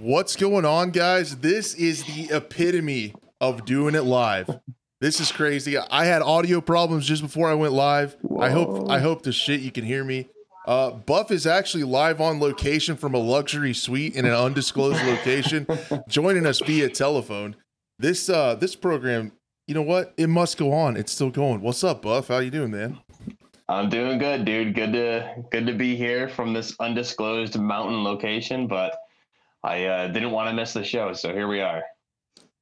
What's going on, guys? This is the epitome of doing it live. This is crazy. I had audio problems just before I went live. I hope I hope the shit you can hear me. Uh, Buff is actually live on location from a luxury suite in an undisclosed location, joining us via telephone. This uh this program, you know what? It must go on. It's still going. What's up, Buff? How you doing, man? I'm doing good, dude. Good to good to be here from this undisclosed mountain location, but I uh, didn't want to miss the show, so here we are.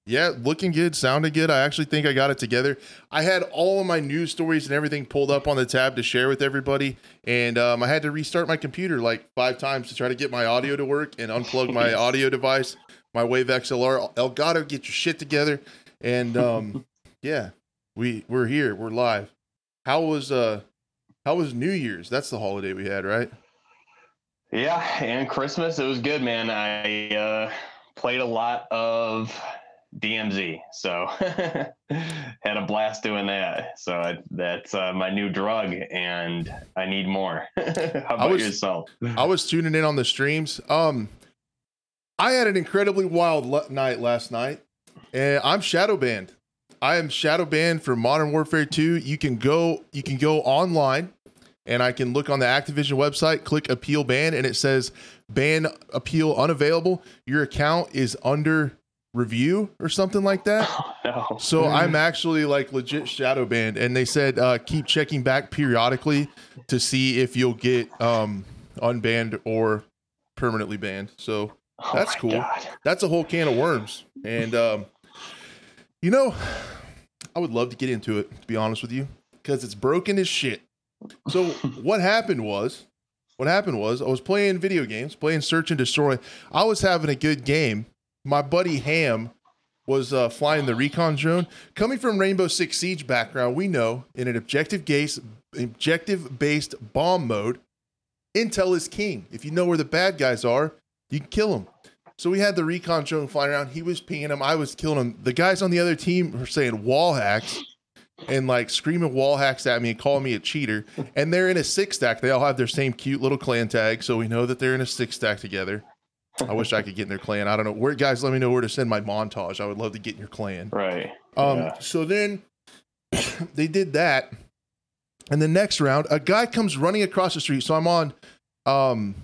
Yeah, looking good, sounding good. I actually think I got it together. I had all of my news stories and everything pulled up on the tab to share with everybody, and um, I had to restart my computer like five times to try to get my audio to work and unplug my audio device, my Wave XLR. Elgato, get your shit together, and um, yeah, we we're here, we're live. How was uh, how was New Year's? That's the holiday we had, right? Yeah, and Christmas, it was good, man. I uh, played a lot of DMZ, so had a blast doing that. So I, that's uh, my new drug, and I need more. How about was- yourself? I was tuning in on the streams. Um, I had an incredibly wild le- night last night, and I'm shadow banned. I am shadow banned for Modern Warfare 2. You can go, you can go online, and I can look on the Activision website, click appeal ban, and it says ban appeal unavailable. Your account is under review or something like that. no. So I'm actually like legit shadow banned, and they said uh, keep checking back periodically to see if you'll get um, unbanned or permanently banned. So Oh that's my cool. God. that's a whole can of worms. And um, you know, I would love to get into it to be honest with you because it's broken as shit. So what happened was, what happened was I was playing video games, playing Search and Destroy. I was having a good game. My buddy Ham was uh, flying the recon drone. Coming from Rainbow Six Siege background, we know in an objective based objective based bomb mode, intel is king. If you know where the bad guys are, you can kill them. So we had the recon drone flying around. He was pinging him. I was killing him. The guys on the other team were saying wall hacks and like screaming wall hacks at me and calling me a cheater. And they're in a six stack. They all have their same cute little clan tag. So we know that they're in a six stack together. I wish I could get in their clan. I don't know where guys. Let me know where to send my montage. I would love to get in your clan. Right. Um, Yeah. so then they did that. And the next round, a guy comes running across the street. So I'm on um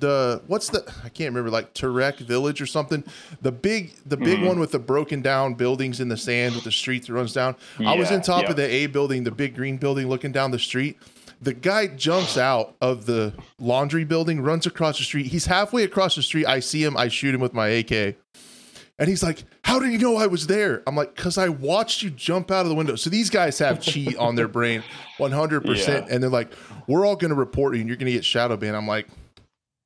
the what's the I can't remember like Taraq Village or something. The big the big Mhm. one with the broken down buildings in the sand with the street that runs down. I was in top yeah. of the A building, the big green building looking down the street. The guy jumps out of the laundry building, runs across the street. He's halfway across the street. I see him, I shoot him with my AK. And he's like, How did you know I was there? I'm like, Because I watched you jump out of the window. So these guys have cheat on their brain 100%. Yeah. And they're like, We're all going to report you and you're going to get shadow banned. I'm like,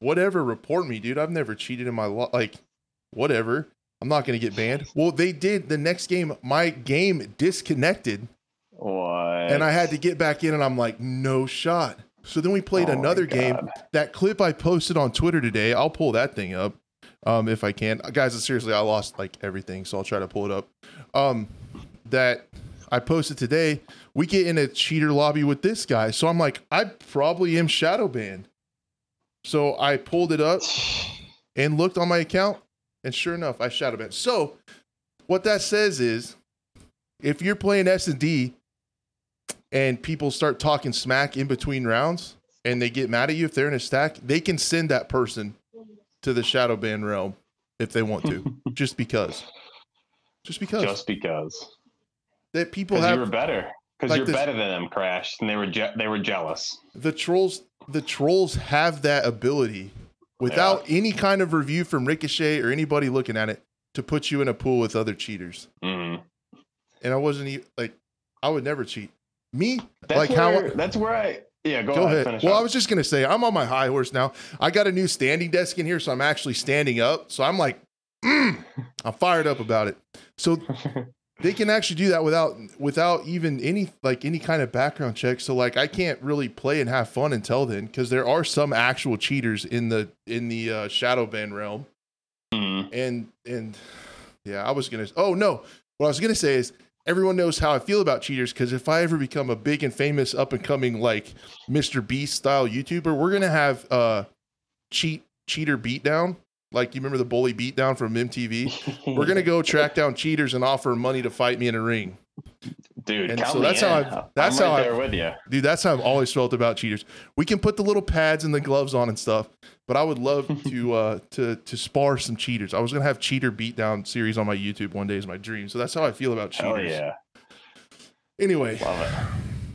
Whatever, report me, dude. I've never cheated in my life. Like, whatever. I'm not going to get banned. Well, they did the next game. My game disconnected What? and I had to get back in and I'm like, No shot. So then we played Oh another game that clip I posted on Twitter today, I'll pull that thing up um, if I can. Guys, seriously, I lost like everything, so I'll try to pull it up. Um, that I posted today, we get in a cheater lobby with this guy. So I'm like, I probably am shadow banned. So I pulled it up and looked on my account, and sure enough, I shadow banned. So what that says is if you're playing S and D and people start talking smack in between rounds and they get mad at you if they're in a stack, they can send that person to the shadow ban realm if they want to, just because. Just because Just because. that people have you were better. Because like you're this- better than them, Crash, and they were je- they were jealous. the trolls the trolls have that ability without any kind of review from Ricochet or anybody looking at it to put you in a pool with other cheaters. hmm And I wasn't even like I would never cheat. Me, That's like how where, that's where I yeah go, Go ahead. ahead. Finish Well, up. I was just gonna say I'm on my high horse now. I got a new standing desk in here, so I'm actually standing up. So I'm like, mm, I'm fired up about it. So they can actually do that without without even any like any kind of background check. So like I can't really play and have fun until then because there are some actual cheaters in the in the uh, shadow ban realm. Mhm. And and yeah, I was gonna. Oh no, what I was gonna say is everyone knows how I feel about cheaters because if I ever become a big and famous up and coming like Mr. Beast style YouTuber, we're gonna have uh cheat cheater beatdown like you remember the bully beatdown from MTV. We're gonna go track down cheaters and offer money to fight me in a ring. dude. And so that's in. how I've- that's I'm right how I've- with you. Dude, that's how I've always felt about cheaters. We can put the little pads and the gloves on and stuff, but I would love to uh to to spar some cheaters. I was gonna have cheater beatdown series on my YouTube one day is my dream. So that's how I feel about cheaters. Hell yeah, Anyway, love it.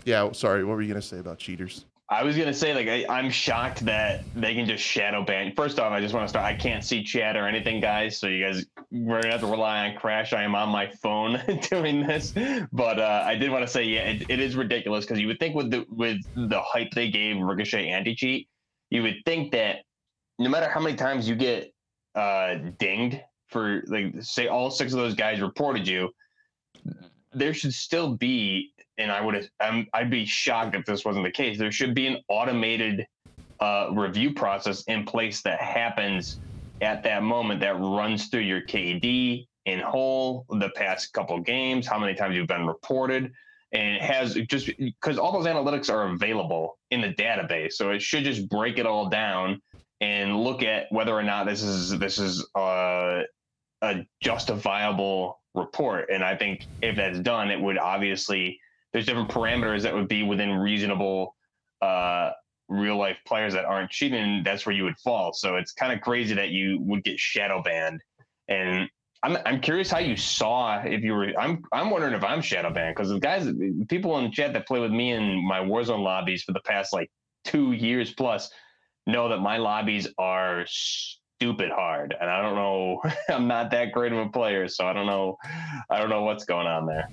yeah. Sorry, what were you gonna say about cheaters? I was gonna say like I, I'm shocked that they can just shadow ban. First off, I just want to start. I can't see chat or anything, guys. So you guys, we're gonna have to rely on Crash. I am on my phone doing this, but uh, I did want to say, yeah, it, it is ridiculous because you would think with the with the hype they gave Ricochet anti cheat, you would think that no matter how many times you get uh, dinged for like say all six of those guys reported you, there should still be and I would I'm, I'd be shocked if this wasn't the case. There should be an automated uh, review process in place that happens at that moment that runs through your KD in whole, the past couple games, how many times you've been reported, and it has just because all those analytics are available in the database, so it should just break it all down and look at whether or not this is this is uh, a justifiable report. And I think if that's done, it would obviously there's different parameters that would be within reasonable uh, real life players that aren't cheating. And that's where you would fall. So it's kind of crazy that you would get shadow banned. And I'm I'm curious how you saw if you were. I'm I'm wondering if I'm shadow banned because the guys, people in chat that play with me in my Warzone lobbies for the past like two years plus know that my lobbies are stupid hard and i don't know i'm not that great of a player so i don't know i don't know what's going on there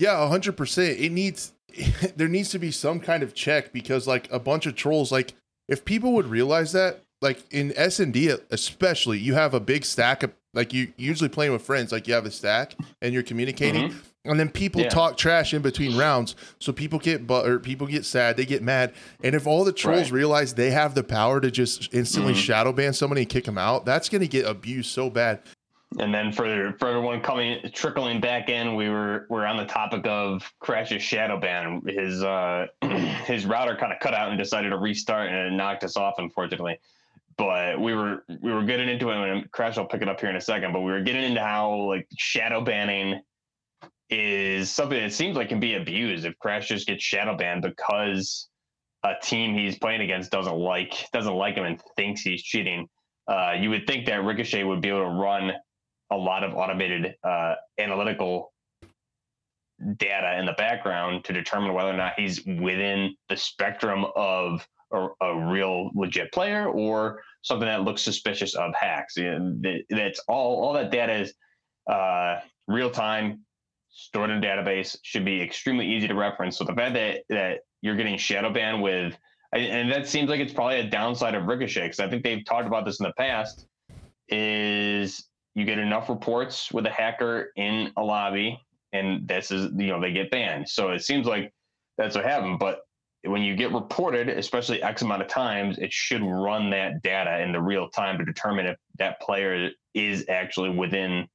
Yeah, hundred percent. It needs there needs to be some kind of check because like a bunch of trolls, like if people would realize that, like in S and D especially, you have a big stack of like you usually playing with friends, like you have a stack and you're communicating. And then people Yeah. talk trash in between rounds, so people get but or people get sad, they get mad. And if all the trolls Right. realize they have the power to just instantly Mhm. shadow ban somebody and kick them out, that's gonna get abused so bad. And then for for everyone coming trickling back in we were we're on the topic of crash's shadow ban. His uh his router kind of cut out and decided to restart and it knocked us off unfortunately. But we were we were getting into it and crash will pick it up here in a second but we were getting into how like shadow banning is something that seems like can be abused if crash just gets shadow banned because a team he's playing against doesn't like doesn't like him and thinks he's cheating. Uh, you would think that ricochet would be able to run a lot of automated uh, analytical data in the background to determine whether or not he's within the spectrum of a, a real legit player or something that looks suspicious of hacks. That's all. All that data is uh, real time, stored in a database, should be extremely easy to reference. So the fact that that you're getting shadow banned with, and that seems like it's probably a downside of Ricochet because I think they've talked about this in the past. Is you get enough reports with a hacker in a lobby, and this is you know they get banned. So it seems like that's what happened. But when you get reported, especially X amount of times, it should run that data in the real time to determine if that player is actually within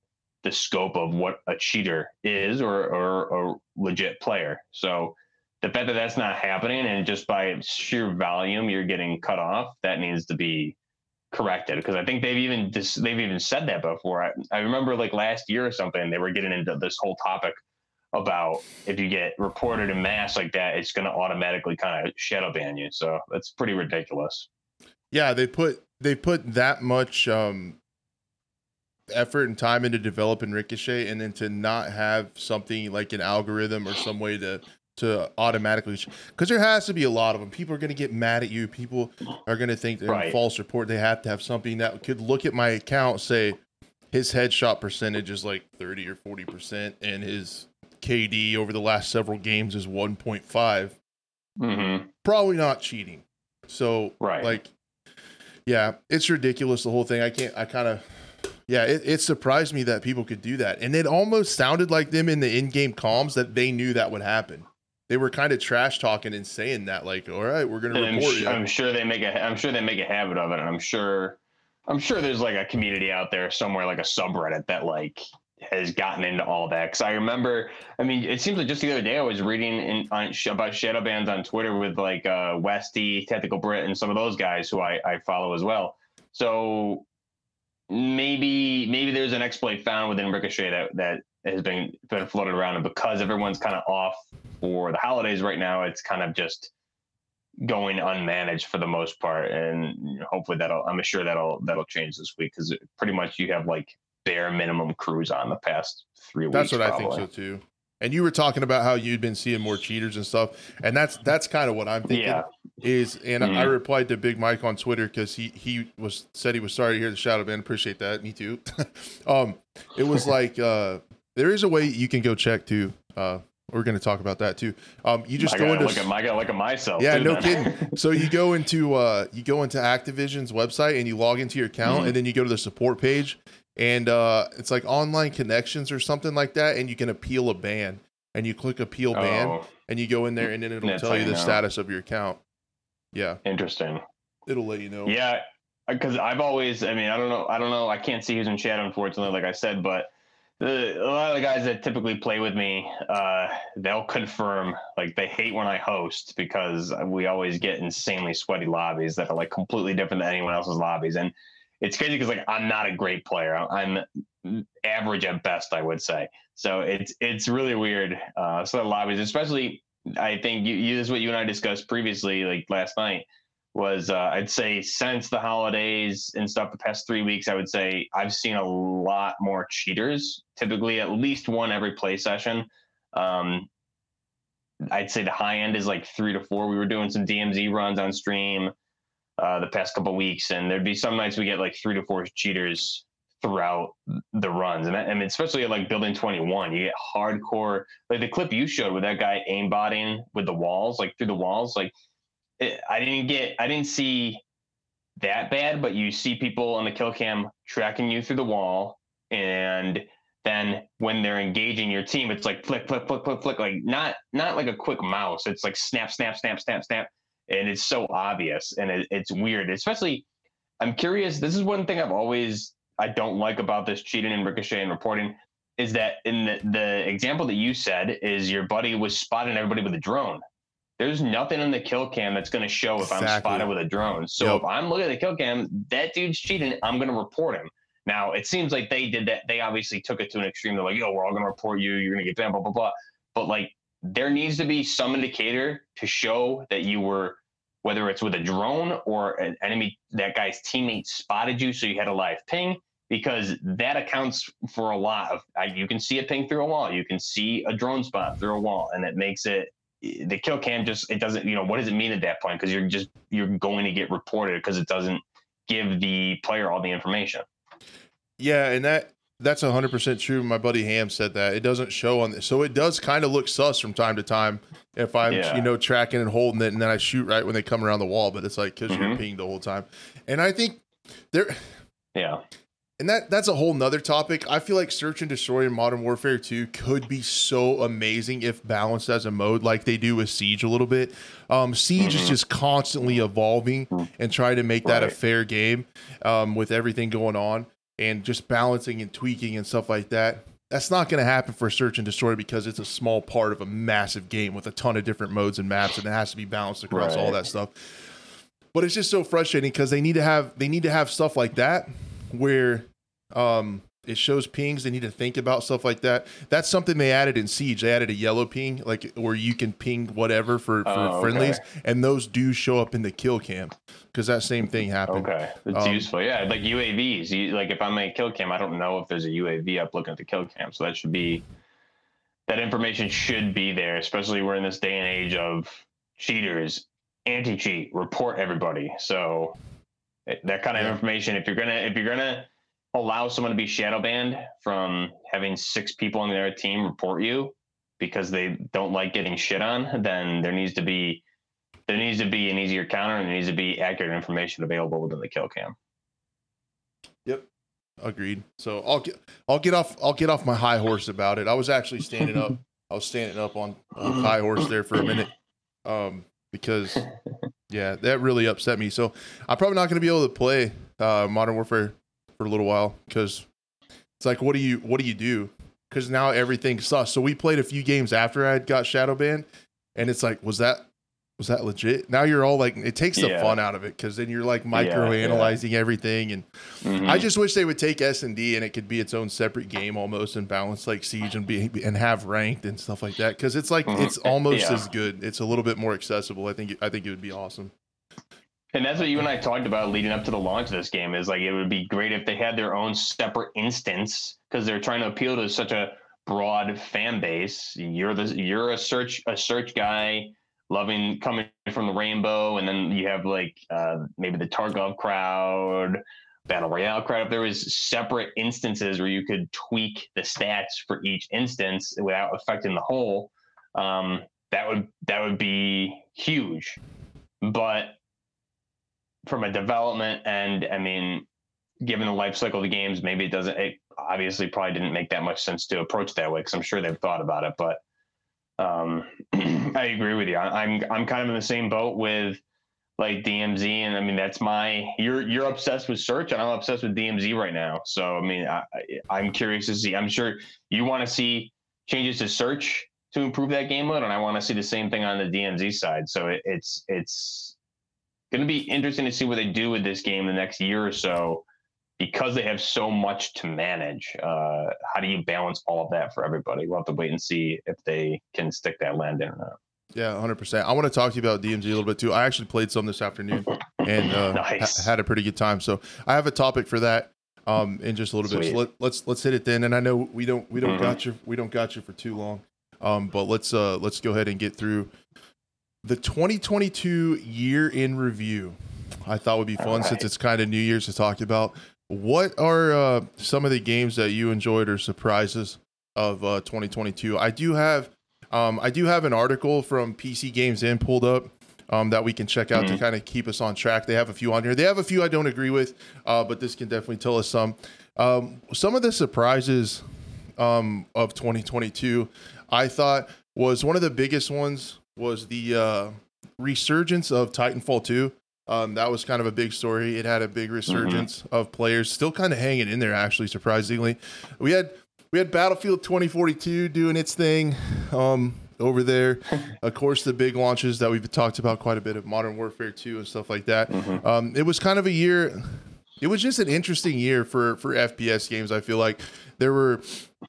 the scope of what a cheater is or or a legit player. So the fact that that's not happening and just by sheer volume you're getting cut off, that needs to be corrected because I think they've even dis- they've even said that before. I, I remember like last year or something they were getting into this whole topic about if you get reported in mass like that, it's going to automatically kind of shadow ban you. So that's pretty ridiculous. Yeah, they put they put that much um effort and time into developing Ricochet, and then to not have something like an algorithm or some way to to automatically because there has to be a lot of them. People are going to get mad at you. People are going to think they're Right. false report. They have to have something that could look at my account, say his headshot percentage is like thirty or forty percent, and his KD over the last several games is one point five. Mm-hmm. Probably not cheating. So Right. like yeah, it's ridiculous the whole thing. I can't I kind of yeah, it, it surprised me that people could do that. And it almost sounded like them in the in-game comms that they knew that would happen. They were kind of trash talking and saying that like, "All right, we're going to And I'm, report you." I'm sure they make a I'm sure they make a habit of it, and I'm sure I'm sure there's like a community out there somewhere, like a subreddit that like has gotten into all that. Because I remember, I mean, it seems like just the other day I was reading in, on, about shadow bands on Twitter with like uh, Westy, Tactical Brit, and some of those guys who I, I follow as well. So maybe maybe there's an exploit found within Ricochet that that has been been floated around, and because everyone's kind of off for the holidays right now, it's kind of just going unmanaged for the most part, and hopefully that'll I'm sure that'll that'll change this week because pretty much you have like bare minimum crews on the past three That's weeks. That's what probably. I think so too. And you were talking about how you'd been seeing more cheaters and stuff, and that's that's kind of what I'm thinking. Yeah. Is and I- I replied to Big Mike on Twitter because he he was said he was sorry to hear the shadow ban. Appreciate that. Me too. um, it was like uh, there is a way you can go check too. Uh, we're going to talk about that too. Um, you just I go into look at my I gotta look at myself. yeah, no kidding. So you go into uh you go into Activision's website and you log into your account Mhm. and then you go to the support page and uh it's like online connections or something like that and you can appeal a ban and you click appeal ban oh, and you go in there and then it'll That's tell you you the know. status of your account. Yeah, interesting. it'll let you know. Yeah, because I've always, I mean, I don't know, I don't know, I can't see who's in chat, unfortunately, like I said, but the, a lot of the guys that typically play with me, uh, they'll confirm like they hate when I host because we always get insanely sweaty lobbies that are like completely different than anyone else's lobbies, and it's crazy because like I'm not a great player, I'm average at best, I would say. So it's it's really weird. Uh, so the lobbies, especially, I think you, you this is what you and I discussed previously, like last night was uh, I'd say since the holidays and stuff the past three weeks, I would say I've seen a lot more cheaters. Typically, at least one every play session. Um, I'd say the high end is like three to four. We were doing some DMZ runs on stream uh, the past couple weeks, and there'd be some nights we get like three to four cheaters throughout the runs, and, that, and especially at like building 21, you get hardcore. Like the clip you showed with that guy aimbotting with the walls, like through the walls, like it, I didn't get, I didn't see that bad, but you see people on the kill cam tracking you through the wall, and then when they're engaging your team, it's like flick, flick, flick, flick, flick, like not not like a quick mouse. It's like snap, snap, snap, snap, snap, and it's so obvious and it, it's weird. Especially, I'm curious. This is one thing I've always I don't like about this cheating and ricochet and reporting is that in the, the example that you said is your buddy was spotting everybody with a drone. There's nothing in the kill cam that's going to show if I'm spotted with a drone. So Yep. if I'm looking at the kill cam, that dude's cheating. I'm going to report him. Now it seems like they did that. They obviously took it to an extreme. They're like, "Yo, we're all going to report you. You're going to get banned." Blah blah blah. But like, there needs to be some indicator to show that you were, whether it's with a drone or an enemy, that guy's teammate spotted you, so you had a live ping, because that accounts for a lot of. You can see a ping through a wall. You can see a drone spot through a wall, and it makes it the kill cam just it doesn't. You know what does it mean at that point? Because you're just you're going to get reported because it doesn't give the player all the information. Yeah, and that that's hundred percent true. My buddy Ham said that it doesn't show on this, so it does kind of look sus from time to time if I'm Yeah. you know tracking and holding it, and then I shoot right when they come around the wall. But it's like because you're Mhm. pinged the whole time, and I think there Yeah. And that that's a whole nother topic. I feel like Search and Destroy in Modern Warfare 2 could be so amazing if balanced as a mode like they do with Siege a little bit. Um, Siege is Mhm. just constantly evolving and trying to make that a fair game um, with everything going on and just balancing and tweaking and stuff like that. That's not going to happen for Search and Destroy because it's a small part of a massive game with a ton of different modes and maps, and it has to be balanced across all that stuff. But it's just so frustrating because they need to have they need to have stuff like that where um it shows pings they need to think about stuff like that that's something they added in siege they added a yellow ping like where you can ping whatever for, for Oh, okay. friendlies and those do show up in the kill cam because that same thing happened Okay, it's Um, useful. Yeah, like UAVs. You, like if I'm a kill cam, I don't know if there's a UAV up looking at the kill cam, so that should be that information should be there. Especially we're in this day and age of cheaters, anti-cheat, report everybody. So that kind of Yeah. information. If you're gonna if you're gonna allow someone to be shadow banned from having six people on their team report you because they don't like getting shit on, then there needs to be there needs to be an easier counter and there needs to be accurate information available within the kill cam. Yep. Agreed so i'll get i'll get off i'll get off my high horse about it i was actually standing up i was standing up on, on high horse there for a minute um because yeah that really upset me so i'm probably not going to be able to play uh modern warfare for a little while because it's like what do you what do you do because now everything sucks. so we played a few games after i got shadow banned and it's like was that was that legit? Now you're all like, it takes the Yeah. fun out of it because then you're like micro analyzing everything. And Mhm. I just wish they would take S and D and it could be its own separate game almost and balance like Siege and be and have ranked and stuff like that because it's like Mhm. it's almost Yeah. as good. It's a little bit more accessible. I think I think it would be awesome. And that's what you and I talked about leading up to the launch of this game is like it would be great if they had their own separate instance because they're trying to appeal to such a broad fan base. You're the you're a search a search guy loving coming from the rainbow, and then you have like uh, maybe the Tarkov crowd, battle royale crowd. If there was separate instances where you could tweak the stats for each instance without affecting the whole, um, that would that would be huge. But from a development and I mean, given the life cycle of the games, maybe it doesn't. It obviously probably didn't make that much sense to approach that way because I'm sure they've thought about it. But um, I agree with you. I, I'm I'm kind of in the same boat with like DMZ, and I mean that's my. You're you're obsessed with search, and I'm obsessed with DMZ right now. So I mean, I, I- I'm curious to see. I'm sure you want to see changes to search to improve that game mode, and I want to see the same thing on the DMZ side. So it, it's it's going to be interesting to see what they do with this game the next year or so because they have so much to manage. Uh, how do you balance all of that for everybody? We'll have to wait and see if they can stick that land in or not. Yeah, hundred percent. I want to talk to you about DMZ a little bit too. I actually played some this afternoon and uh, Nice. ha- had a pretty good time. So I have a topic for that um, in just a little bit. So let, let's let's hit it then. And I know we don't we don't Mhm. got you we don't got you for too long, um, but let's uh, let's go ahead and get through the 2022 year in review. I thought would be fun since it's kind of New Year's to talk about. What are uh, some of the games that you enjoyed or surprises of uh, 2022? I do have um, I do have an article from PCGamesN pulled up um, that we can check out to Mhm. kind of keep us on track. They have a few on here. They have a few I don't agree with, uh, but this can definitely tell us some. Um, some of the surprises um, of 2022, I thought was one of the biggest ones was the uh, resurgence of Titanfall 2. Um, that was kind of a big story. It had a big resurgence of players, still kind of hanging in there. Actually, surprisingly, we had we had Battlefield 2042 doing its thing um, over there. of course, the big launches that we've talked about quite a bit of Modern Warfare 2 and stuff like that. Mhm. Um, it was kind of a year. It was just an interesting year for for FPS games. I feel like there were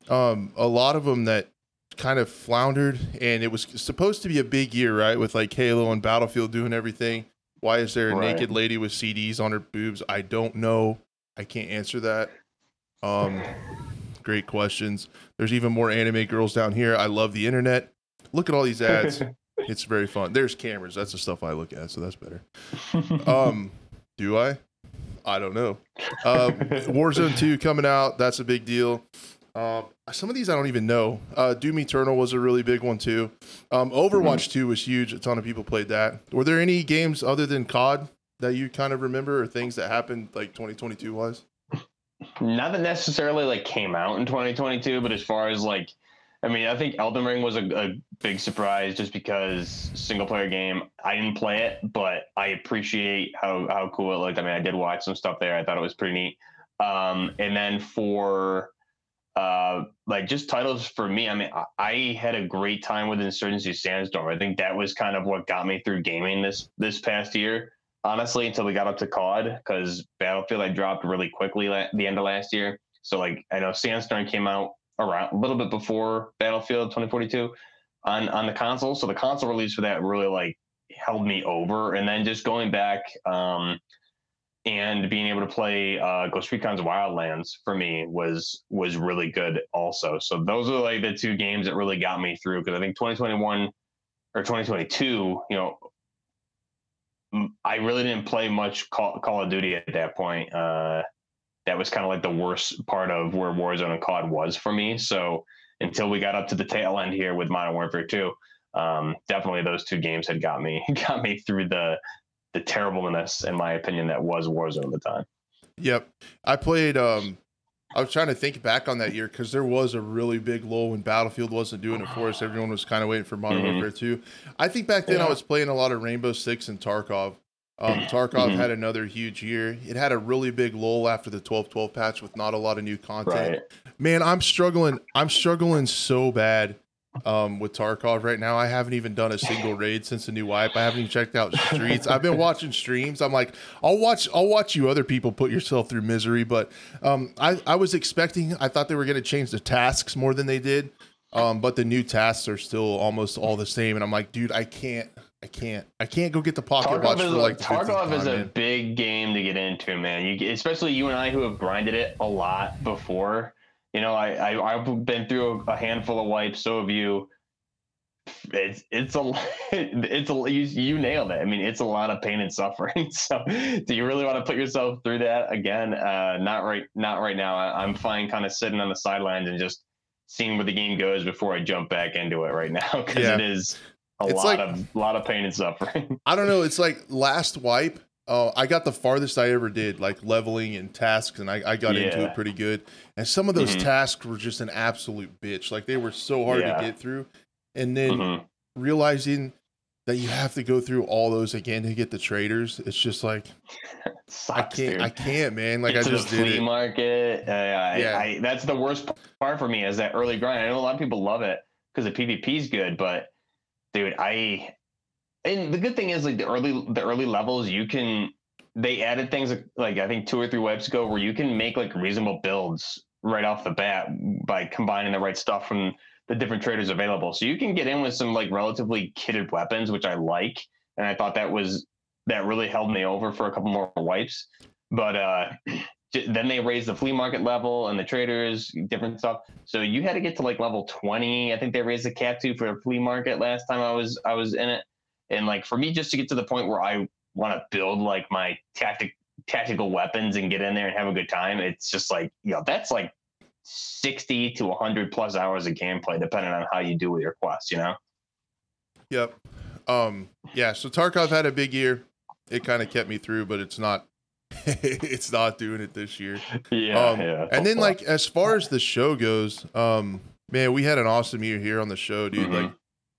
um, a lot of them that kind of floundered, and it was supposed to be a big year, right? With like Halo and Battlefield doing everything. Why is there a Right. naked lady with CDs on her boobs? I don't know. I can't answer that. Um, great questions. There's even more anime girls down here. I love the internet. Look at all these ads. it's very fun. There's cameras. That's the stuff I look at, so that's better. Um, do I? I don't know. Uh, Warzone 2 coming out. That's a big deal. Uh, some of these I don't even know. Uh, Doom Eternal was a really big one too. Um, Overwatch 2 was huge. A ton of people played that. Were there any games other than COD that you kind of remember or things that happened like 2022 wise? Not that necessarily like came out in 2022, but as far as like, I mean, I think Elden Ring was a, a big surprise just because single player game. I didn't play it, but I appreciate how how cool it looked. I mean, I did watch some stuff there. I thought it was pretty neat. Um, and then for uh, like just titles for me, I mean, I, I had a great time with Insurgency Sandstorm. I think that was kind of what got me through gaming this this past year honestly until we got up to COD because Battlefield I dropped really quickly la- the end of last year. So like I know Sandstorm came out around a little bit before Battlefield 2042 on on the console. So the console release for that really like held me over. And then just going back um, and being able to play uh, Ghost Recon's Wildlands for me was was really good also. So those are like the two games that really got me through because I think 2021 or 2022, you know, I really didn't play much Call, Call of Duty at that point. Uh, that was kind of like the worst part of where Warzone and COD was for me. So until we got up to the tail end here with Modern Warfare 2, um, definitely those two games had got me got me through the the terribleness, in my opinion, that was Warzone at the time. Yep. I played um I was trying to think back on that year because there was a really big lull when Battlefield wasn't doing it for us. Everyone was kind of waiting for Modern Mhm. Warfare 2. I think back then I was playing a lot of Rainbow Six and Tarkov. Um, Tarkov Mhm. had another huge year. It had a really big lull after the 12-12 patch with not a lot of new content. Right. Man, I'm struggling. I'm struggling so bad um, with Tarkov right now. I haven't even done a single raid since the new wipe. I haven't even checked out streets. I've been watching streams. I'm like, I'll watch, I'll watch you other people put yourself through misery. But um, I, I was expecting, I thought they were going to change the tasks more than they did. Um, but the new tasks are still almost all the same. And I'm like, dude, I can't, I can't, I can't go get the pocket Tarkov watch for like Tarkov is time, a man. big game to get into, man. You, especially you and I who have grinded it a lot before. You know, I, I I've been through a, a handful of wipes. So have you. It's it's a it's a you, you nailed it. I mean, it's a lot of pain and suffering. So, do you really want to put yourself through that again? Uh, not right, not right now. I, I'm fine, kind of sitting on the sidelines and just seeing where the game goes before I jump back into it right now because Yeah. it is a It's lot like- of lot of pain and suffering. I don't know. It's like last wipe. Uh, I got the farthest I ever did, like leveling and tasks, and I, I got into it pretty good. And some of those Mhm. tasks were just an absolute bitch. Like they were so hard Yeah. to get through. And then Mhm. realizing that you have to go through all those again to get the traders, it's just like sucks, I can't, dude. I can't, man. Like Get I just the did flea it. market. Uh, I, Yeah. I, that's the worst part for me is that early grind. I know a lot of people love it because the PvP is good, but dude, I and the good thing is like the early the early levels you can they added things like, I think two or three wipes ago where you can make like reasonable builds right off the bat by combining the right stuff from the different traders available. So you can get in with some like relatively kitted weapons, which I like, and I thought that was that really held me over for a couple more wipes. But uh then they raised the flea market level and the traders, different stuff. So you had to get to like level 20. I think they raised the cap to for a flea market last time I was I was in it. And like for me just to get to the point where I want to build like my tactic tactical weapons and get in there and have a good time, it's just like, you know, that's like 60 to 100 plus hours of gameplay depending on how you do with your quests, you know? Yep. Um. Yeah. So Tarkov had a big year. It kind of kept me through, but it's not. it's not doing it this year. Yeah. Um, yeah. And then like as far as the show goes, um, man, we had an awesome year here on the show, dude. Mhm. Like,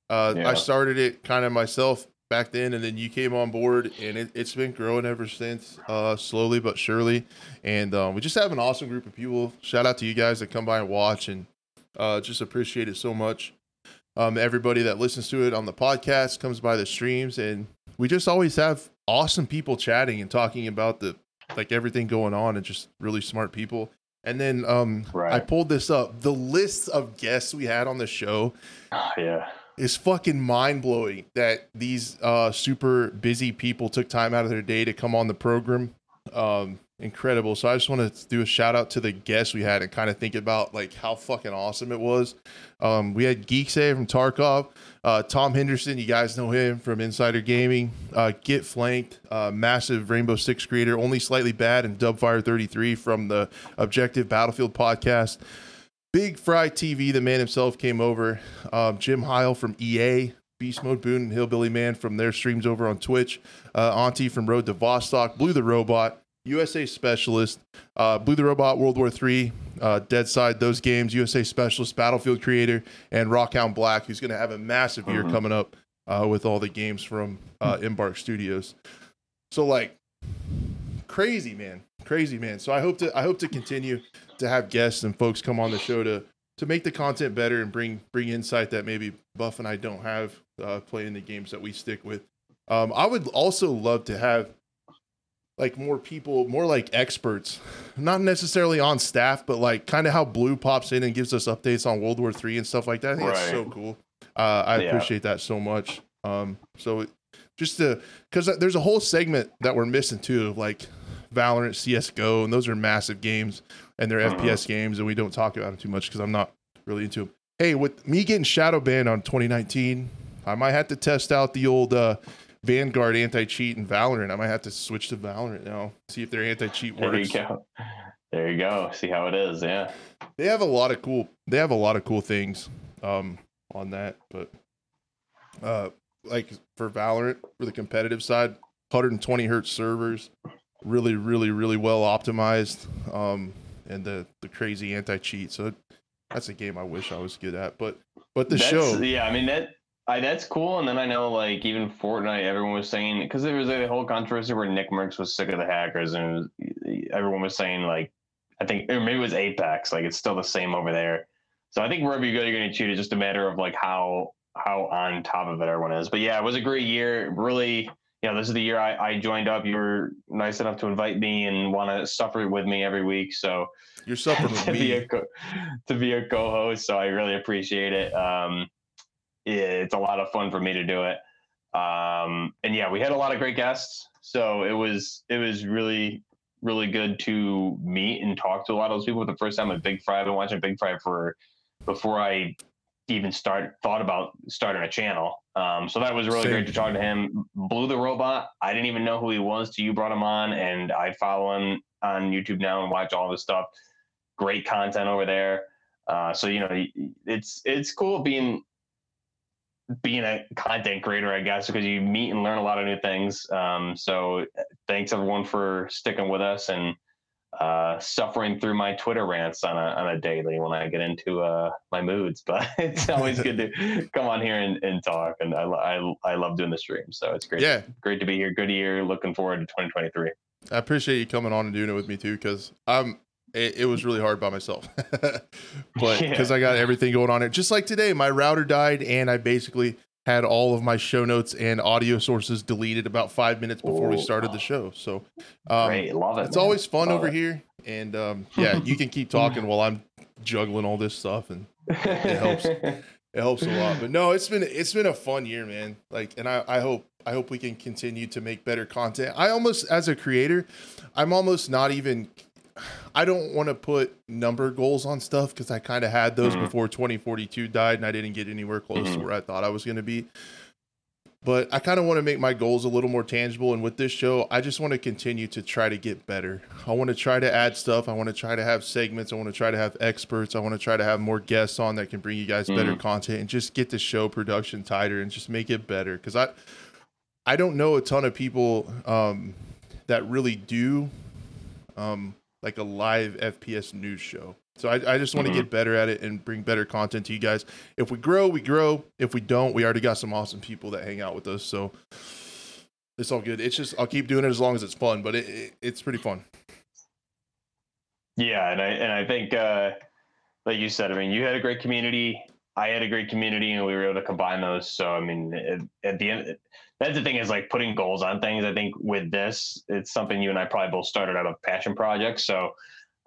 uh, Yeah. I started it kind of myself back then, and then you came on board, and it, it's been growing ever since, uh, slowly but surely. And um, we just have an awesome group of people. Shout out to you guys that come by and watch, and uh, just appreciate it so much. Um, everybody that listens to it on the podcast comes by the streams, and we just always have awesome people chatting and talking about the like everything going on, and just really smart people. And then um, I pulled this up. The list of guests we had on the show yeah. Is fucking mind blowing that these uh, super busy people took time out of their day to come on the program. Um, incredible. So I just want to do a shout out to the guests we had and kind of think about like how fucking awesome it was. Um, we had Geeksay from Tarkov, uh, Tom Henderson. You guys know him from Insider Gaming. Uh, Get Flanked, uh, massive Rainbow Six creator, only slightly bad, and Dubfire 33 from the Objective Battlefield podcast. Big Fry TV, the man himself came over. Um, Jim Heil from EA, Beast Mode Boone, and Hillbilly Man from their streams over on Twitch. Uh, Antti from Road to Vostok, Blue the Robot, USA Specialist, uh, Blue the Robot, World War III, uh, Deadside, those games, USA Specialist, Battlefield Creator, and Rockhound Black, who's going to have a massive year Mhm. coming up uh, with all the games from uh, Embark Studios. So like crazy man, crazy man. So I hope to I hope to continue to have guests and folks come on the show to to make the content better and bring bring insight that maybe Buff and I don't have uh, playing the games that we stick with. Um, I would also love to have like more people, more like experts, not necessarily on staff, but like kind of how Blue pops in and gives us updates on World War Three and stuff like that. I think that's so cool. Uh, I Yeah. appreciate that so much. Um, so just to because there's a whole segment that we're missing too, of like Valorant, CS:GO, and those are massive games and they're Mhm. FPS games, and we don't talk about them too much because I'm not really into them. Hey, with me getting shadow banned on 2019, I might have to test out the old uh, Vanguard anti cheat in Valorant. I might have to switch to Valorant now, see if their anti cheat works. There you go. There you go. See how it is. Yeah. They have a lot of cool. They have a lot of cool things um, on that, but uh, like for Valorant, for the competitive side, 120 hertz servers, really, really, really well optimized, um, and the the crazy anti cheat. So that's a game I wish I was good at. But but the That's- show, Yeah, I mean that. I, that's cool. And then I know, like, even Fortnite, everyone was saying because there was a whole controversy where Nickmercs was sick of the hackers, and was, everyone was saying, like, I think, or maybe it was Apex, like, it's still the same over there. So I think wherever you go, you're going to cheat. It's just a matter of like how how on top of it everyone is. But yeah, it was a great year. Really, you know, this is the year I, I joined up. You were nice enough to invite me and want to suffer with me every week. So you're suffering with to me be a co- to be a co-host. So I really appreciate it. Um, it's a lot of fun for me to do it. Um, and yeah, we had a lot of great guests. So it was it was really really good to meet and talk to a lot of those people. For the first time at Big Fry, I've been watching Big Fry for before I even start thought about starting a channel. Um, so that was really Same. great to talk to him. Blue the Robot, I didn't even know who he was till you brought him on, and I follow him on YouTube now and watch all his stuff. Great content over there. Uh, so you know, it's it's cool being being a content creator, I guess, because you meet and learn a lot of new things. Um, so thanks everyone for sticking with us and uh, suffering through my Twitter rants on a, on a daily when I get into uh, my moods. But it's always good to come on here and, and talk. And I, I, I love doing the stream. So it's great. Yeah. Great to be here. Good year. Looking forward to 2023. I appreciate you coming on and doing it with me too, because I'm it, it, was really hard by myself. but because yeah. I got everything going on it, just like today, my router died and I basically had all of my show notes and audio sources deleted about five minutes before Ooh. we started the show. So, um, Great. love it. It's man. always fun love over it. here. And um, yeah, you can keep talking while I'm juggling all this stuff, and it helps. it helps a lot. But no, it's been it's been a fun year, man. Like, and I, I hope I hope we can continue to make better content. I almost, as a creator, I'm almost not even I don't want to put number goals on stuff because I kind of had those mm-hmm. before 2042 died and I didn't get anywhere close mm-hmm. to where I thought I was going to be. But I kind of want to make my goals a little more tangible. And with this show, I just want to continue to try to get better. I want to try to add stuff. I want to try to have segments. I want to try to have experts. I want to try to have more guests on that can bring you guys mm-hmm. better content and just get the show production tighter and just make it better. Because I, I don't know a ton of people um, that really do um, like a live FPS news show. So I, I just want to mm-hmm. get better at it and bring better content to you guys. If we grow, we grow. If we don't, we already got some awesome people that hang out with us. So it's all good. It's just I'll keep doing it as long as it's fun, but it, it it's pretty fun. Yeah, and I and I think uh, like you said, I mean, you had a great community. I had a great community, and we were able to combine those. So I mean, at, at the end, that's the thing is like putting goals on things. I think with this, it's something you and I probably both started out of passion projects. So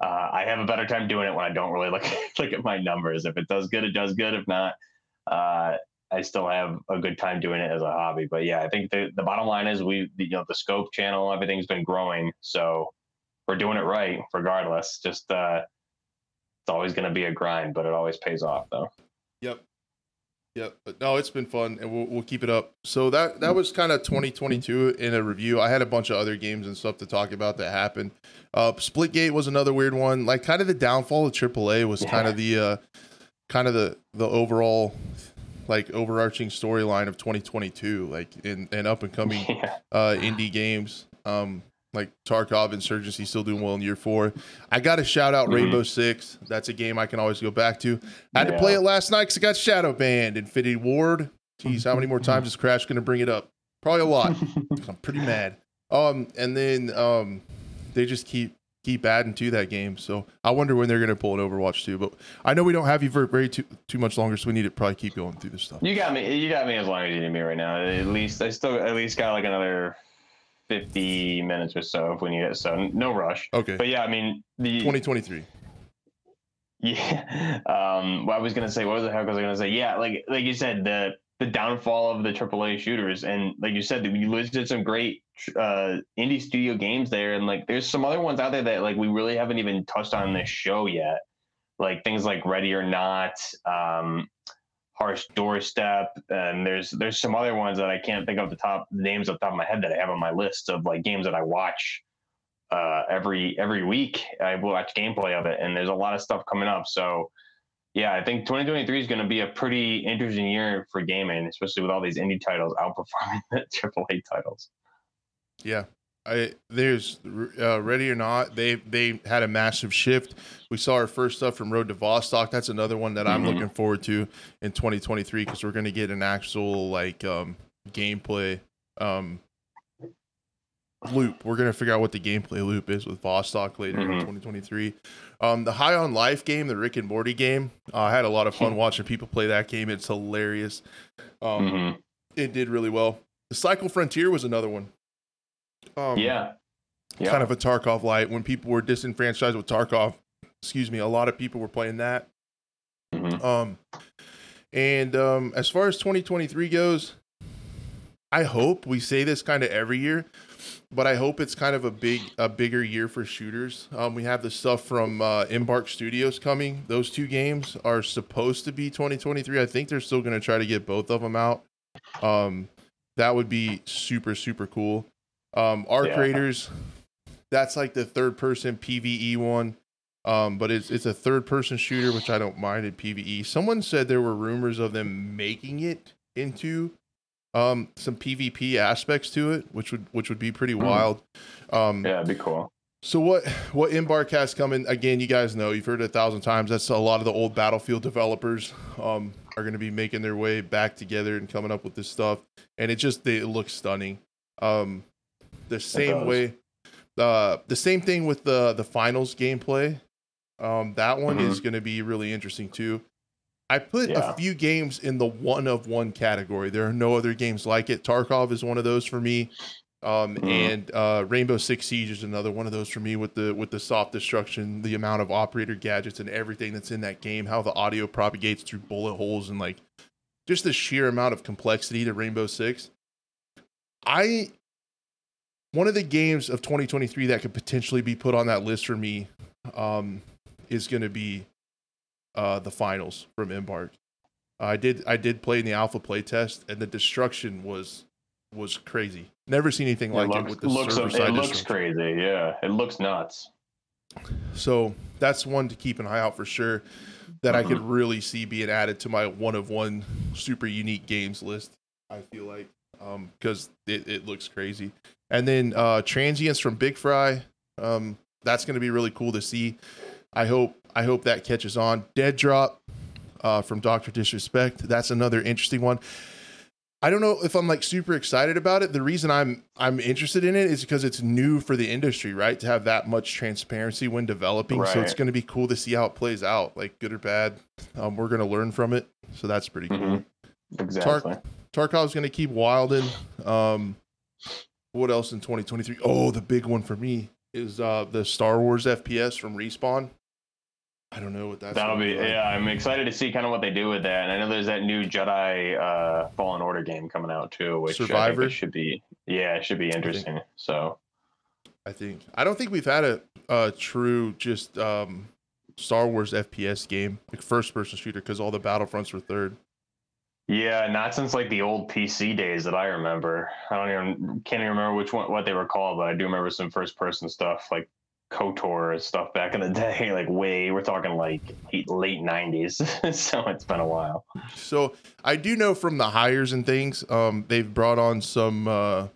uh, I have a better time doing it when I don't really look look at my numbers. If it does good, it does good. If not, uh, I still have a good time doing it as a hobby. But yeah, I think the, the bottom line is we you know the scope channel everything's been growing, so we're doing it right regardless. Just uh, it's always going to be a grind, but it always pays off though. Yep. Yeah, but no, it's been fun, and we'll we'll keep it up. So that that was kind of 2022 in a review. I had a bunch of other games and stuff to talk about that happened. Uh, Splitgate was another weird one. Like kind of the downfall of AAA was yeah. kind of the uh, kind of the the overall like overarching storyline of 2022, like in and up and coming yeah. uh, indie games. Um, like Tarkov Insurgency still doing well in year four. I got to shout out mm-hmm. Rainbow Six. That's a game I can always go back to. I had yeah. to play it last night because I got shadow banned. Infinity Ward. Jeez, how many more times is Crash going to bring it up? Probably a lot. I'm pretty mad. Um, and then um, they just keep keep adding to that game. So I wonder when they're going to pull an Overwatch too. But I know we don't have you for very too too much longer, so we need to probably keep going through this stuff. You got me. You got me as long as you need me right now. At least I still at least got like another 50 minutes or so if we need it. So no rush. Okay. But yeah, I mean, the 2023. Yeah. Um, what I was going to say, what was the heck was I going to say? Yeah. Like, like you said, the, the downfall of the AAA shooters. And like you said, we listed some great uh, indie studio games there. And like, there's some other ones out there that like we really haven't even touched on this show yet. Like things like Ready or Not, um, Harsh Doorstop and there's there's some other ones that i can't think of the top names off the top of my head that i have on my list of like games that i watch uh, every every week. I watch gameplay of it and there's a lot of stuff coming up. So yeah i think 2023 is going to be a pretty interesting year for gaming especially with all these indie titles outperforming the aaa titles. Yeah I there's uh, ready or not they they had a massive shift. We saw our first stuff from Road to Vostok. That's another one that I'm mm-hmm. looking forward to in 2023 because we're going to get an actual like um, gameplay um, loop. We're gonna figure out what the gameplay loop is with Vostok later in Mhm. 2023. Um, the High on Life game, the Rick and Morty game, uh, I had a lot of fun watching people play that game. It's hilarious. Um, Mhm. It did really well. The Cycle Frontier was another one. Um, yeah. Yeah. kind of a Tarkov light. When people were disenfranchised with Tarkov, excuse me, a lot of people were playing that. Mhm. Um, and um, as far as 2023 goes, I hope we say this kind of every year, but I hope it's kind of a big, a bigger year for shooters. Um, we have the stuff from uh, Embark Studios coming. Those two games are supposed to be 2023. I think they're still going to try to get both of them out. Um, that would be super, super cool. Um, our Yeah. creators, that's like the third person PVE one. Um, but it's it's a third person shooter, which I don't mind in PVE. Someone said there were rumors of them making it into um some PvP aspects to it, which would which would be pretty Hmm. wild. Um Yeah, it'd be cool. so what what Embark has coming again, you guys know, you've heard it a thousand times. That's a lot of the old Battlefield developers um are gonna be making their way back together and coming up with this stuff. And it just they, it looks stunning. Um the same way uh the same thing with the the finals gameplay. Um that one Mhm. is gonna be really interesting too. I put Yeah. a few games in the one of one category. There are no other games like it. Tarkov is one of those for me. Um, Mhm. and uh, Rainbow Six Siege is another one of those for me with the with the soft destruction, the amount of operator gadgets and everything that's in that game, how the audio propagates through bullet holes and like just the sheer amount of complexity to Rainbow Six. I one of the games of 2023 that could potentially be put on that list for me um, is going to be uh, the finals from Embark. I did I did play in the alpha playtest, and the destruction was was crazy. Never seen anything like it it, with the looks, server it side looks destruction. crazy. Yeah, it looks nuts. So that's one to keep an eye out for sure. That I could Mm-hmm. really see being added to my one of one super unique games list. I feel like because it, it looks crazy. And then uh, transients from Big Fry. Um, that's going to be really cool to see. I hope I hope that catches on. Dead Drop uh, from Doctor Disrespect. That's another interesting one. I don't know if I'm like super excited about it. The reason I'm I'm interested in it is because it's new for the industry, right? To have that much transparency when developing, so it's going to be cool to see how it plays out, like good or bad. Um, we're going to learn from it, so that's pretty cool. Mhm. Exactly. Tarkov's going to keep wilding. Um, what else in 2023? Oh, the big one for me is uh, the Star Wars FPS from Respawn. I don't know what that's. That'll be like. yeah. I'm excited to see kind of what they do with that. And I know there's that new Jedi uh, Fallen Order game coming out too, which I think Survivor? should be yeah, it should be interesting. So I think I don't think we've had a, a true just um, Star Wars FPS game, like first person shooter, because all the Battlefronts were third. Yeah, not since like the old PC days that I remember. I don't even can't even remember which one what they were called, but I do remember some first person stuff like KOTOR and stuff back in the day. Like way, we're talking like eight, late '90s. so it's been a while. So I do know from the hires and things, um, they've brought on some uh,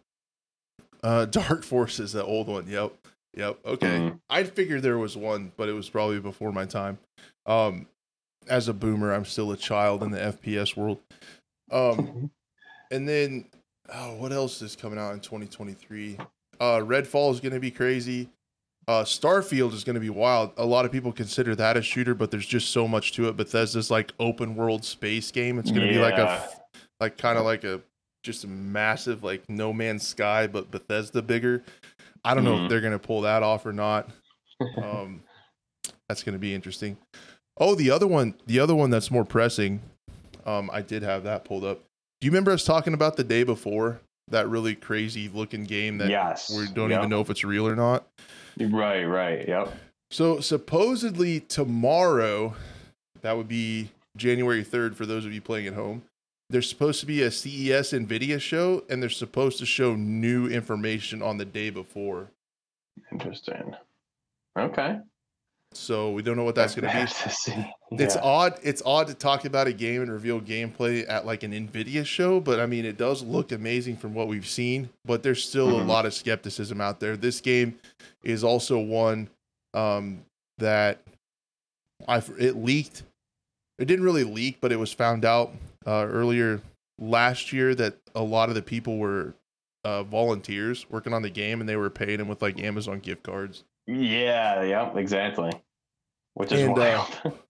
uh, Dark Forces, that old one. Yep, yep. Okay, Mhm. I figured there was one, but it was probably before my time. Um, as a boomer, I'm still a child in the FPS world. Um, and then, oh, what else is coming out in 2023? Uh, Redfall is going to be crazy. Uh, Starfield is going to be wild. A lot of people consider that a shooter, but there's just so much to it. Bethesda's like open world space game. It's going to be like a, like kind of like a, just a massive like No Man's Sky, but Bethesda bigger. I don't know if Mhm. they're going to pull that off or not. Um, that's going to be interesting. Oh, the other one, the other one that's more pressing. Um, I did have that pulled up. Do you remember us talking about the day before that really crazy looking game that yes, we don't Yep. even know if it's real or not? Right, right. Yep. So supposedly tomorrow, that would be January 3rd for those of you playing at home. There's supposed to be a CES Nvidia show and they're supposed to show new information on the day before. Interesting. Okay. So we don't know what that's going to be. see. It's odd. It's odd to talk about a game and reveal gameplay at like an Nvidia show, but I mean, it does look amazing from what we've seen. But there's still a Mhm. lot of skepticism out there. This game is also one um, that I it leaked. It didn't really leak, but it was found out uh, earlier last year that a lot of the people were uh, volunteers working on the game, and they were paying them with like Amazon gift cards. Yeah, yeah, exactly. Which is And, uh,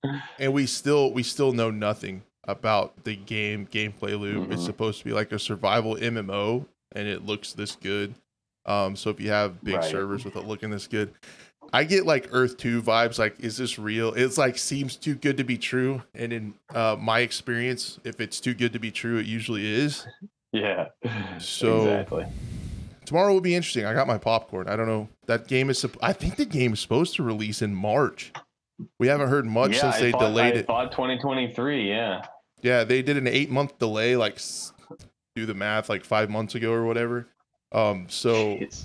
wild. and we still we still know nothing about the game gameplay loop. It's Mhm. supposed to be like a survival MMO, and it looks this good. Um, so if you have big Right. servers with it looking this good, I get like Earth Two vibes. Like, is this real? It's like seems too good to be true. And in uh, my experience, if it's too good to be true, it usually is. yeah. So- exactly. Tomorrow will be interesting. I got my popcorn. I don't know. That game is. I think the game is supposed to release in March. We haven't heard much yeah, since I they thought, delayed I it. thought 2023. Yeah. Yeah, they did an eight month delay, like do the math, like five months ago or whatever. Um, so Jeez.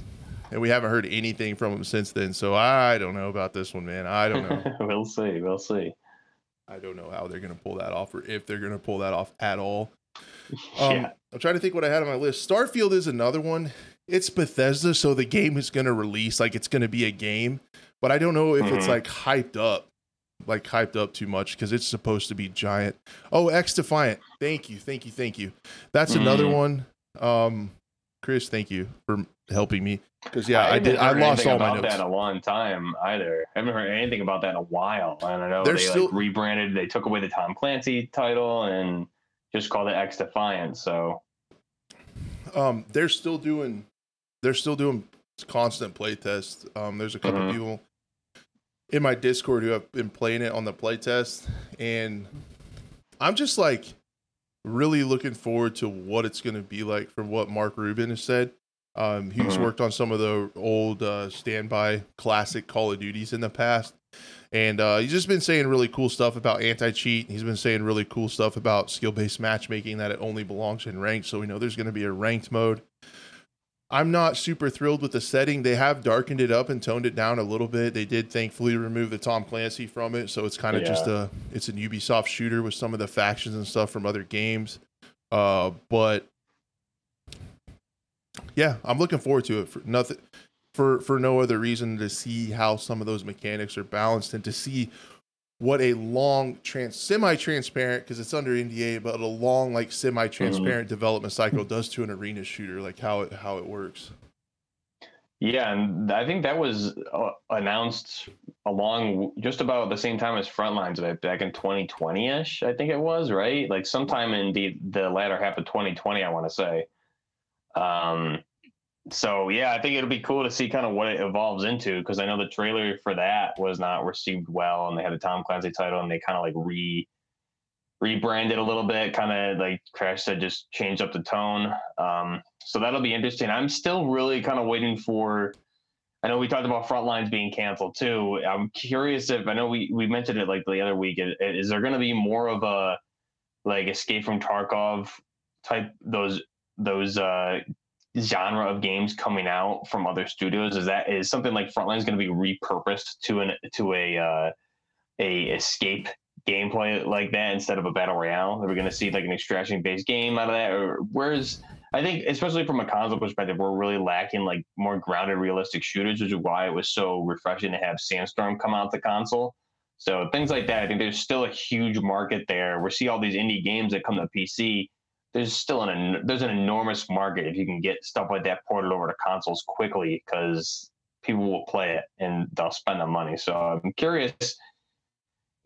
and we haven't heard anything from them since then. So I don't know about this one, man. I don't know. we'll see. We'll see. I don't know how they're gonna pull that off, or if they're gonna pull that off at all. Um, yeah. I'm trying to think what I had on my list. Starfield is another one. It's Bethesda, so the game is gonna release like it's gonna be a game, but I don't know if it's Mhm. like hyped up, like hyped up too much because it's supposed to be giant. Oh, X Defiant. Thank you, thank you, thank you. That's another Mhm. one. Um, Chris, thank you for helping me because yeah, I, haven't did. I lost all my about notes. that a long time either. I haven't heard anything about that in a while. I know They're they still- like rebranded. They took away the Tom Clancy title and just called it X Defiant. So um they're still doing they're still doing constant play tests um there's a couple Mhm. people in my discord who have been playing it on the play test and i'm just like really looking forward to what it's going to be like from what mark rubin has said um he's Mhm. worked on some of the old uh standby classic call of duties in the past and uh, he's just been saying really cool stuff about anti-cheat. He's been saying really cool stuff about skill-based matchmaking that it only belongs in ranked. So we know there's going to be a ranked mode. I'm not super thrilled with the setting. They have darkened it up and toned it down a little bit. They did thankfully remove the Tom Clancy from it, so it's kind of just a it's an Ubisoft shooter with some of the factions and stuff from other games. Uh, but yeah, I'm looking forward to it. For nothing for for no other reason to see how some of those mechanics are balanced and to see what a long trans semi-transparent because it's under NDA, but a long like semi-transparent development cycle does to an arena shooter, like how it how it works. yeah, and I think that was uh, announced along just about the same time as Frontlines back- back in 2020ish. I think it was right, like sometime in the the latter half of 2020. I want to say. Um, so yeah, I think it'll be cool to see kind of what it evolves into because I know the trailer for that was not received well, and they had a Tom Clancy title, and they kind of like re rebranded a little bit, kind of like Crash said, just changed up the tone. Um, so that'll be interesting. I'm still really kind of waiting for. I know we talked about Frontlines being canceled too. I'm curious if I know we we mentioned it like the other week. Is, is there going to be more of a like Escape from Tarkov type those those uh genre of games coming out from other studios is that is something like frontline is going to be repurposed to an to a uh, a escape gameplay like that instead of a battle royale? Are we going to see like an extraction based game out of that? Or where's i think especially from a console perspective we're really lacking like more grounded realistic shooters which is why it was so refreshing to have sandstorm come out the console. So things like that i think there's still a huge market there. We see all these indie games that come to pc there's still an there's an enormous market if you can get stuff like that ported over to consoles quickly because people will play it and they'll spend the money. So I'm curious,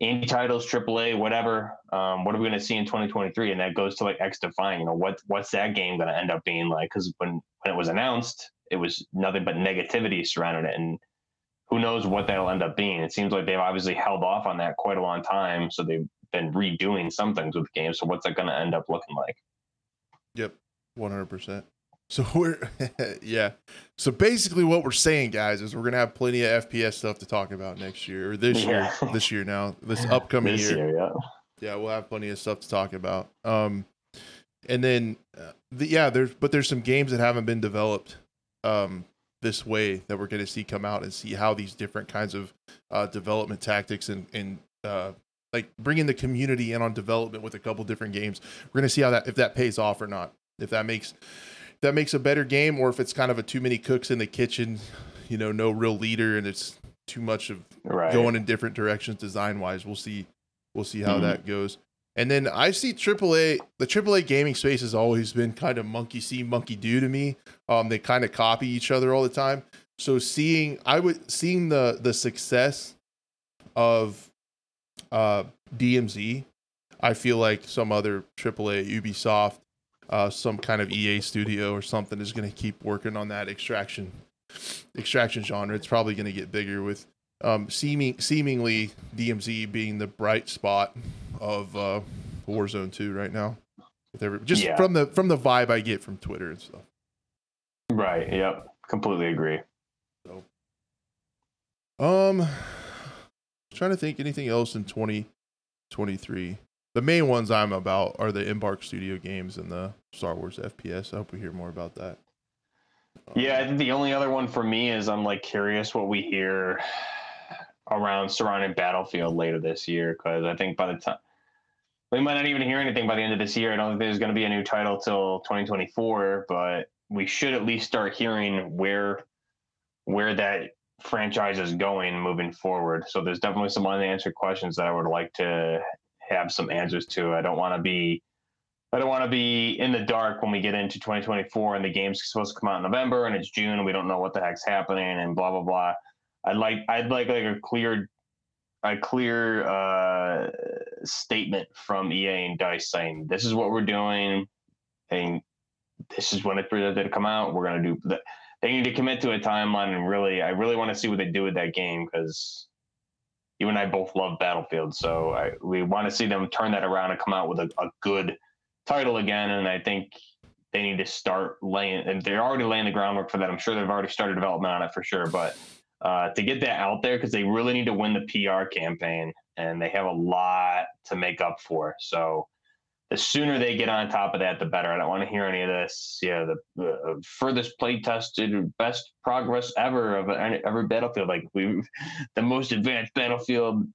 indie titles, AAA, whatever. Um, what are we going to see in 2023? And that goes to like X Defiant. You know, what what's that game going to end up being like? Because when when it was announced, it was nothing but negativity surrounding it, and who knows what that'll end up being. It seems like they've obviously held off on that quite a long time, so they've been redoing some things with the game. So what's that going to end up looking like? Yep, one hundred percent. So we're yeah. So basically, what we're saying, guys, is we're gonna have plenty of FPS stuff to talk about next year or this year. Yeah. This year now, this upcoming this year. year, yeah. Yeah, we'll have plenty of stuff to talk about. Um, and then uh, the, yeah, there's but there's some games that haven't been developed um this way that we're gonna see come out and see how these different kinds of uh, development tactics and and uh, like bringing the community in on development with a couple different games. We're gonna see how that if that pays off or not. If that makes if that makes a better game, or if it's kind of a too many cooks in the kitchen, you know, no real leader, and it's too much of Right. going in different directions design wise. We'll see. We'll see how Mhm. that goes. And then I see AAA, the AAA gaming space has always been kind of monkey see, monkey do to me. Um, they kind of copy each other all the time. So seeing, I would seeing the the success of uh, DMZ, I feel like some other AAA, Ubisoft, uh, some kind of EA studio or something is going to keep working on that extraction extraction genre. It's probably going to get bigger with um, seeming seemingly DMZ being the bright spot of uh, Warzone 2 right now. With every, just Yeah. from the from the vibe I get from Twitter and stuff. Right. Yep. Completely agree. Um, trying to think anything else in 2023. The main ones I'm about are the Embark Studio games and the Star Wars FPS. I hope we hear more about that. Yeah, I think the only other one for me is I'm like curious what we hear around surrounding Battlefield later this year because I think by the time we might not even hear anything by the end of this year. I don't think there's going to be a new title till 2024, but we should at least start hearing where where that franchise is going moving forward. So there's definitely some unanswered questions that I would like to have some answers to. I don't want to be I don't want to be in the dark when we get into 2024 and the game's supposed to come out in November and it's June and we don't know what the heck's happening and blah blah blah. I'd like I'd like like a clear a clear uh, statement from EA and Dice saying this is what we're doing and this is when it's projected to come out. We're gonna do that. They need to commit to a timeline and really I really want to see what they do with that game because you and I both love Battlefield, so I, we want to see them turn that around and come out with a, a good title again. And I think they need to start laying, and they're already laying the groundwork for that. I'm sure they've already started development on it for sure, but uh, to get that out there because they really need to win the PR campaign, and they have a lot to make up for. So the sooner they get on top of that, the better. I don't want to hear any of this. Yeah, the, the furthest play tested, best progress ever of any- every battlefield. Like we, the most advanced battlefield,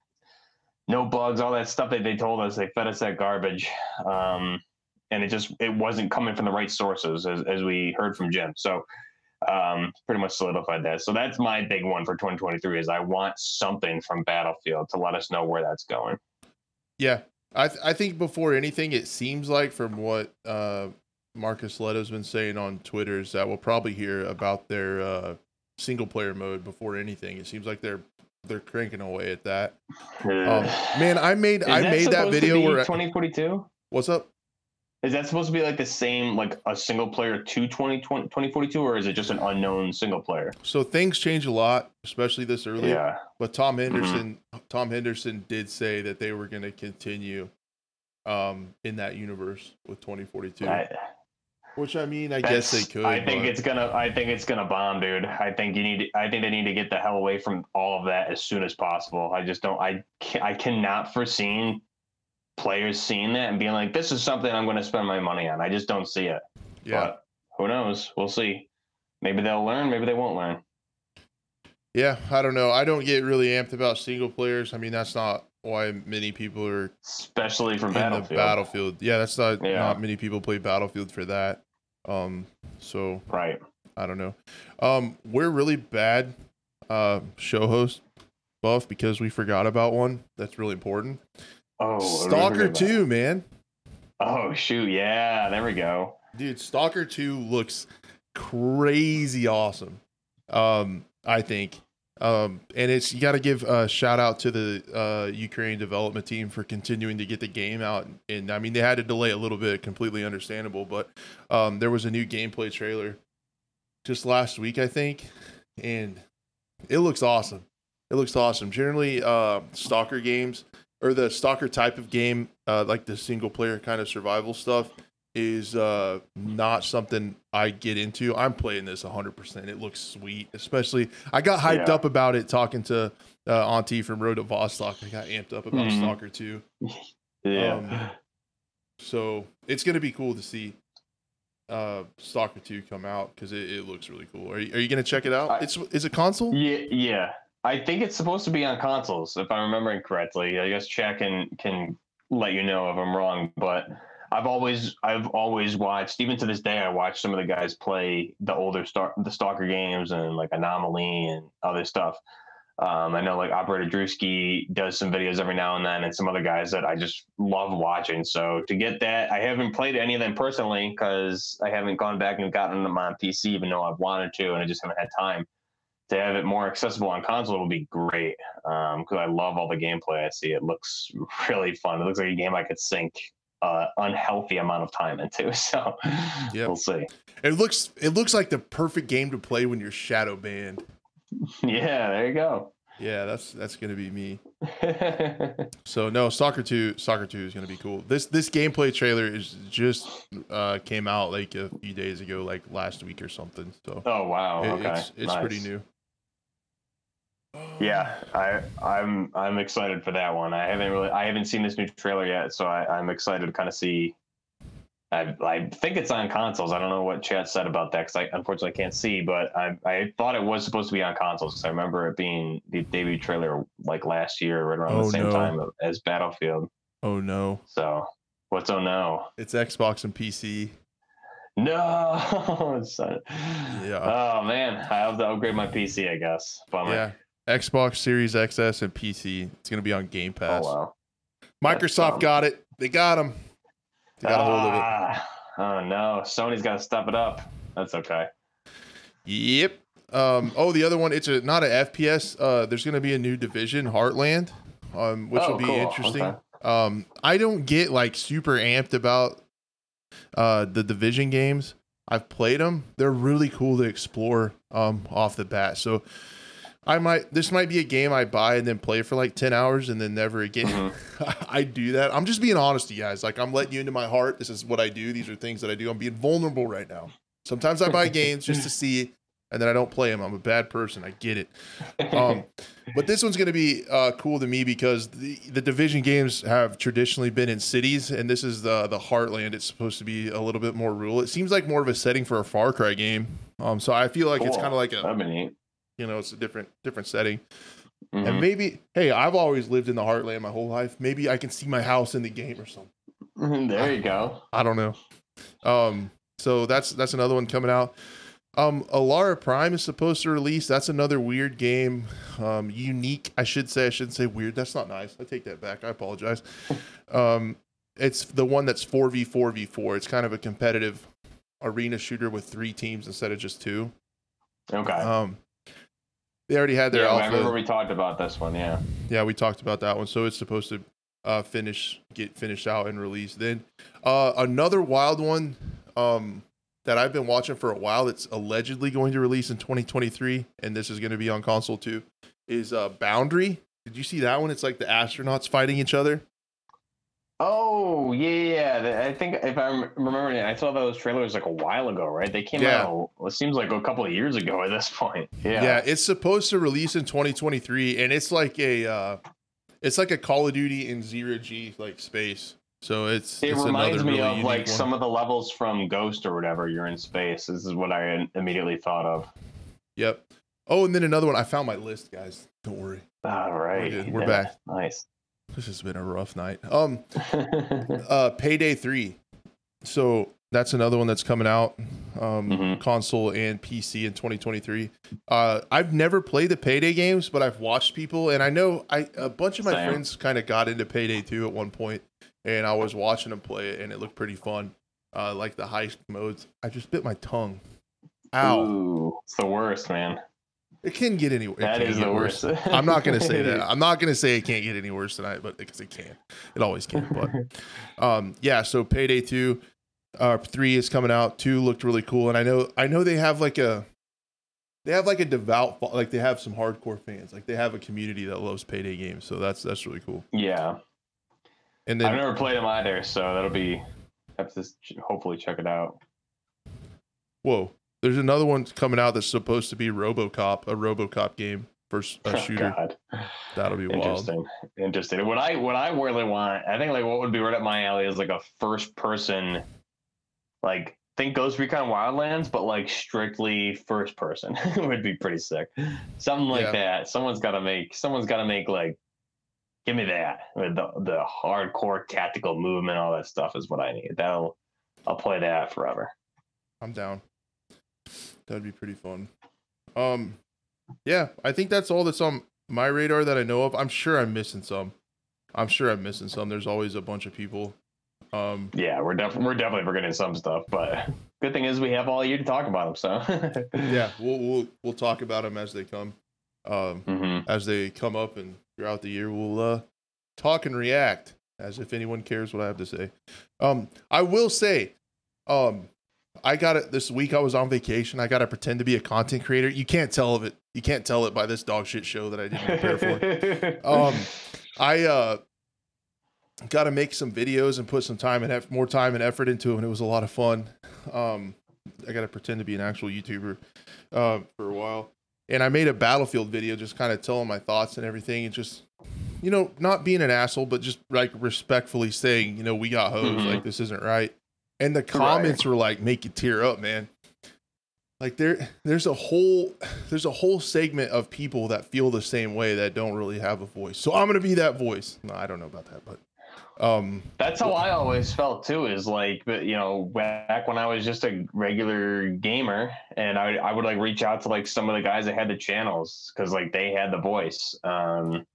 no bugs, all that stuff that they told us. They fed us that garbage, um, and it just it wasn't coming from the right sources, as, as we heard from Jim. So um, pretty much solidified that. So that's my big one for 2023 is I want something from Battlefield to let us know where that's going. Yeah, I th- I think before anything, it seems like from what uh, Marcus Lehto's been saying on Twitter is that we'll probably hear about their uh, single player mode before anything. It seems like they're they're cranking away at that. Um, man, I made I made that video where 2042. what's up? Is that supposed to be like the same, like a single player to 20, 2042, or is it just an unknown single player? So things change a lot, especially this early. Yeah. But Tom Henderson, Tom Henderson did say that they were going to continue um, in that universe with 2042. I, which I mean, I guess they could. I think but- it's gonna. I think it's gonna bomb, dude. I think you need. I think they need to get the hell away from all of that as soon as possible. I just don't. I. I cannot foresee players seeing that and being like, "This is something I'm going to spend my money on." I just don't see it. yeah. But who knows? We'll see. Maybe they'll learn. Maybe they won't learn. Yeah, I don't know. I don't get really amped about single players. I mean, that's not why many people are Especially from Battlefield. battlefield. Yeah, that's not Yeah. not many people play battlefield for that. Um, so Right. I don't know. Um, we're really bad uh show host buff because we forgot about one that's really important. Oh, what did we Stalker? Two, man, Oh shoot! Yeah, there we go. dude. Stalker Two looks crazy awesome. Um, I think. Um, and it's you got to give a shout out to the uh, Ukraine development team for continuing to get the game out. And I mean, they had to delay a little bit, completely understandable. But um, there was a new gameplay trailer just last week, I think, and it looks awesome. It looks awesome. Generally, uh, stalker games or the stalker type of game, uh, like the single player kind of survival stuff, is uh, not something I get into. I'm playing this 100%. It looks sweet, especially I got hyped Yeah. up about it talking to uh, Antti from Road to Vostok. I got amped up about Mhm. Stalker 2. Yeah. Um, So it's going to be cool to see uh, Stalker 2 come out because it, it looks really cool. Are you, are you going to check it out? I- it's is it console? Yeah, yeah. I think it's supposed to be on consoles, if I'm remembering correctly. I guess chat can can let you know if I'm wrong, but I've always I've always watched, even to this day, I watch some of the guys play the older star the Stalker games and like Anomaly and other stuff. Um, I know like Operator Drewski does some videos every now and then, and some other guys that I just love watching. So to get that, I haven't played any of them personally because I haven't gone back and gotten them on PC, even though I've wanted to, and I just haven't had time. To have it more accessible on console would be great because um, I love all the gameplay I see. It looks really fun. It looks like a game I could sink uh, unhealthy amount of time into. So yep. we'll see. It looks it looks like the perfect game to play when you're shadow banned. Yeah, there you go. Yeah, that's that's gonna be me. so no, Stalker Two, Stalker Two is gonna be cool. This this gameplay trailer is just uh came out like a few days ago, like last week or something. So oh wow, it, okay, it's, it's nice. pretty new. Yeah, I I'm I'm excited for that one. I haven't really I haven't seen this new trailer yet, so I, I'm excited to kind of see. I I think it's on consoles. I don't know what chat said about that because I unfortunately can't see, but I I thought it was supposed to be on consoles because I remember it being the debut trailer like last year, right around oh, the same no. time as Battlefield. Oh no! So what's oh no? It's Xbox and PC. No. Uh, yeah. Oh man, I have to upgrade my PC. I guess. Bummer. Yeah. Xbox Series XS and PC. It's going to be on Game oh, Pass. Oh, wow. Microsoft got it. They got them. They got a hold of it. Ah, oh no, Sony's got to step it up. That's okay. Yep. Um, oh, the other one. It's a not an FPS. Uh, there's going to be a new division, Heartland, um, which oh, will be cool. interesting. Okay. Um, I don't get like super amped about uh the division games. I've played them. They're really cool to explore um off the bat. So I might this might be a game I buy and then play for like 10 hours and then never again. Mm-hmm. I do that. I'm just being honest, to you guys. Like I'm letting you into my heart. This is what I do. These are things that I do. I'm being vulnerable right now. Sometimes I buy games just to see and then I don't play them. I'm a bad person. I get it. Um, but this one's going to be uh, cool to me because the, the division games have traditionally been in cities, and this is the the heartland. It's supposed to be a little bit more rural. It seems like more of a setting for a Far Cry game. Um, so I feel like cool. it's kind of like a you know, it's a different different setting. Mm-hmm. And maybe, hey, I've always lived in the heartland my whole life. Maybe I can see my house in the game or something. there you go. I don't know. Um, so that's that's another one coming out. Um, Alara Prime is supposed to release. That's another weird game. Um, unique, I should say. I shouldn't say weird. That's not nice. I take that back. I apologize. Um, it's the one that's four v four v four. It's kind of a competitive arena shooter with three teams instead of just two. Okay. Um, they already had their yeah, alpha. I remember we talked about this one. Yeah. Yeah, we talked about that one. So it's supposed to uh, finish, get finished out and released. Then uh, another wild one um, that I've been watching for a while. That's allegedly going to release in 2023, and this is going to be on console too. Is uh, Boundary? Did you see that one? It's like the astronauts fighting each other. Oh yeah, yeah. I think if I'm remembering, it, I saw those trailers like a while ago, right? They came yeah. out. It seems like a couple of years ago at this point. Yeah, yeah. It's supposed to release in 2023, and it's like a, uh, it's like a Call of Duty in zero G like space. So it's it it's reminds me really of like one. some of the levels from Ghost or whatever. You're in space. This is what I immediately thought of. Yep. Oh, and then another one. I found my list, guys. Don't worry. All right, we're, we're back. Nice. This has been a rough night. Um, uh, Payday Three. So that's another one that's coming out, um, mm-hmm. console and PC in 2023. Uh, I've never played the Payday games, but I've watched people, and I know I a bunch of my Same. friends kind of got into Payday 2 at one point, and I was watching them play it, and it looked pretty fun. Uh, like the heist modes. I just bit my tongue. Ow! Ooh, it's the worst, man. It can get any. That is the worst. worse. I'm not going to say that. I'm not going to say it can't get any worse tonight, but because it can, it always can. But um, yeah. So Payday Two, uh, three is coming out. Two looked really cool, and I know I know they have like a, they have like a devout like they have some hardcore fans. Like they have a community that loves Payday games. So that's that's really cool. Yeah. And then I've never played them either, so that'll be have to hopefully check it out. Whoa. There's another one coming out that's supposed to be RoboCop, a RoboCop game for a oh, shooter. Oh, That'll be interesting. Wild. Interesting. What I what I really want, I think like what would be right up my alley is like a first person, like think Ghost Recon Wildlands, but like strictly first person would be pretty sick. Something like yeah. that. Someone's got to make. Someone's got to make like. Give me that. The the hardcore tactical movement, all that stuff is what I need. That'll. I'll play that forever. I'm down. That'd be pretty fun. Um, yeah, I think that's all that's on my radar that I know of. I'm sure I'm missing some. I'm sure I'm missing some. There's always a bunch of people. Um, yeah, we're definitely we're definitely forgetting some stuff, but good thing is we have all year to talk about them. So yeah, we'll we'll we'll talk about them as they come, um, mm-hmm. as they come up and throughout the year. We'll uh, talk and react as if anyone cares what I have to say. Um, I will say, um, I got it this week. I was on vacation. I got to pretend to be a content creator. You can't tell of it. You can't tell it by this dog shit show that I didn't prepare for. um, I uh, got to make some videos and put some time and have more time and effort into them. And it was a lot of fun. Um, I got to pretend to be an actual YouTuber uh, for a while. And I made a battlefield video, just kind of telling my thoughts and everything, and just you know, not being an asshole, but just like respectfully saying, you know, we got hosed, mm-hmm. like this isn't right. And the comments right. were like, make you tear up, man. Like there, there's a whole, there's a whole segment of people that feel the same way that don't really have a voice. So I'm gonna be that voice. No, I don't know about that, but um, that's how I always felt too. Is like, you know, back when I was just a regular gamer, and I I would like reach out to like some of the guys that had the channels because like they had the voice. Um,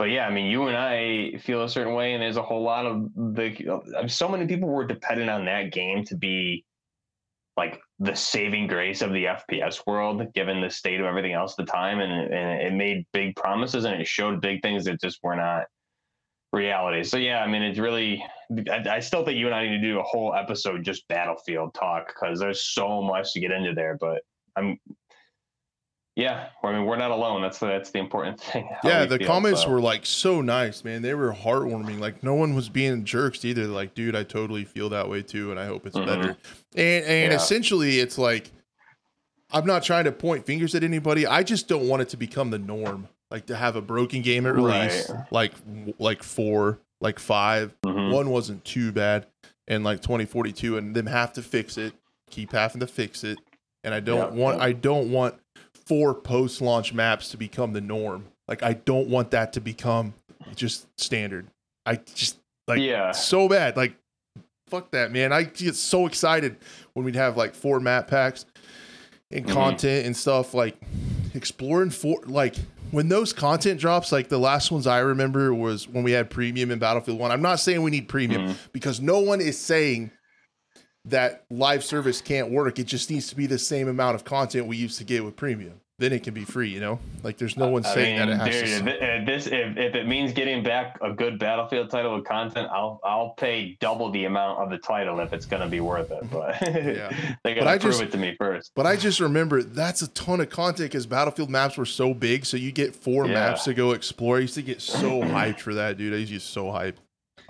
but yeah, I mean, you and I feel a certain way, and there's a whole lot of the. So many people were dependent on that game to be like the saving grace of the FPS world, given the state of everything else at the time, and, and it made big promises and it showed big things that just were not reality. So yeah, I mean, it's really. I, I, still think you and I need to do a whole episode just Battlefield talk because there's so much to get into there. But I'm. Yeah, I mean, we're not alone. That's the, that's the important thing. Yeah, the feel, comments so. were like so nice, man. They were heartwarming. Like no one was being jerks either. Like, dude, I totally feel that way too, and I hope it's mm-hmm. better. And and yeah. essentially, it's like. I'm not trying to point fingers at anybody. I just don't want it to become the norm like to have a broken game at release, right. like like four, like 5 mm-hmm. One wasn't too bad, and like 2042, and them have to fix it, keep having to fix it, and I don't want. I don't want four post launch maps to become the norm. Like I don't want that to become just standard. I just like yeah. so bad. Like fuck that, man. I get so excited when we'd have like four map packs and mm-hmm. content and stuff like exploring four like when those content drops, like the last ones I remember was when we had premium in Battlefield One. I'm not saying we need premium mm-hmm. because no one is saying that live service can't work. It just needs to be the same amount of content we used to get with premium then it can be free. You know, like there's no one saying mean, that it has dude, to. If this if, if it means getting back a good Battlefield title with content, I'll I'll pay double the amount of the title if it's going to be worth it. But yeah. they got to prove just, it to me first. But I just remember that's a ton of content because Battlefield maps were so big, so you get four yeah. maps to go explore. I used to get so hyped for that, dude. I used to get so hyped.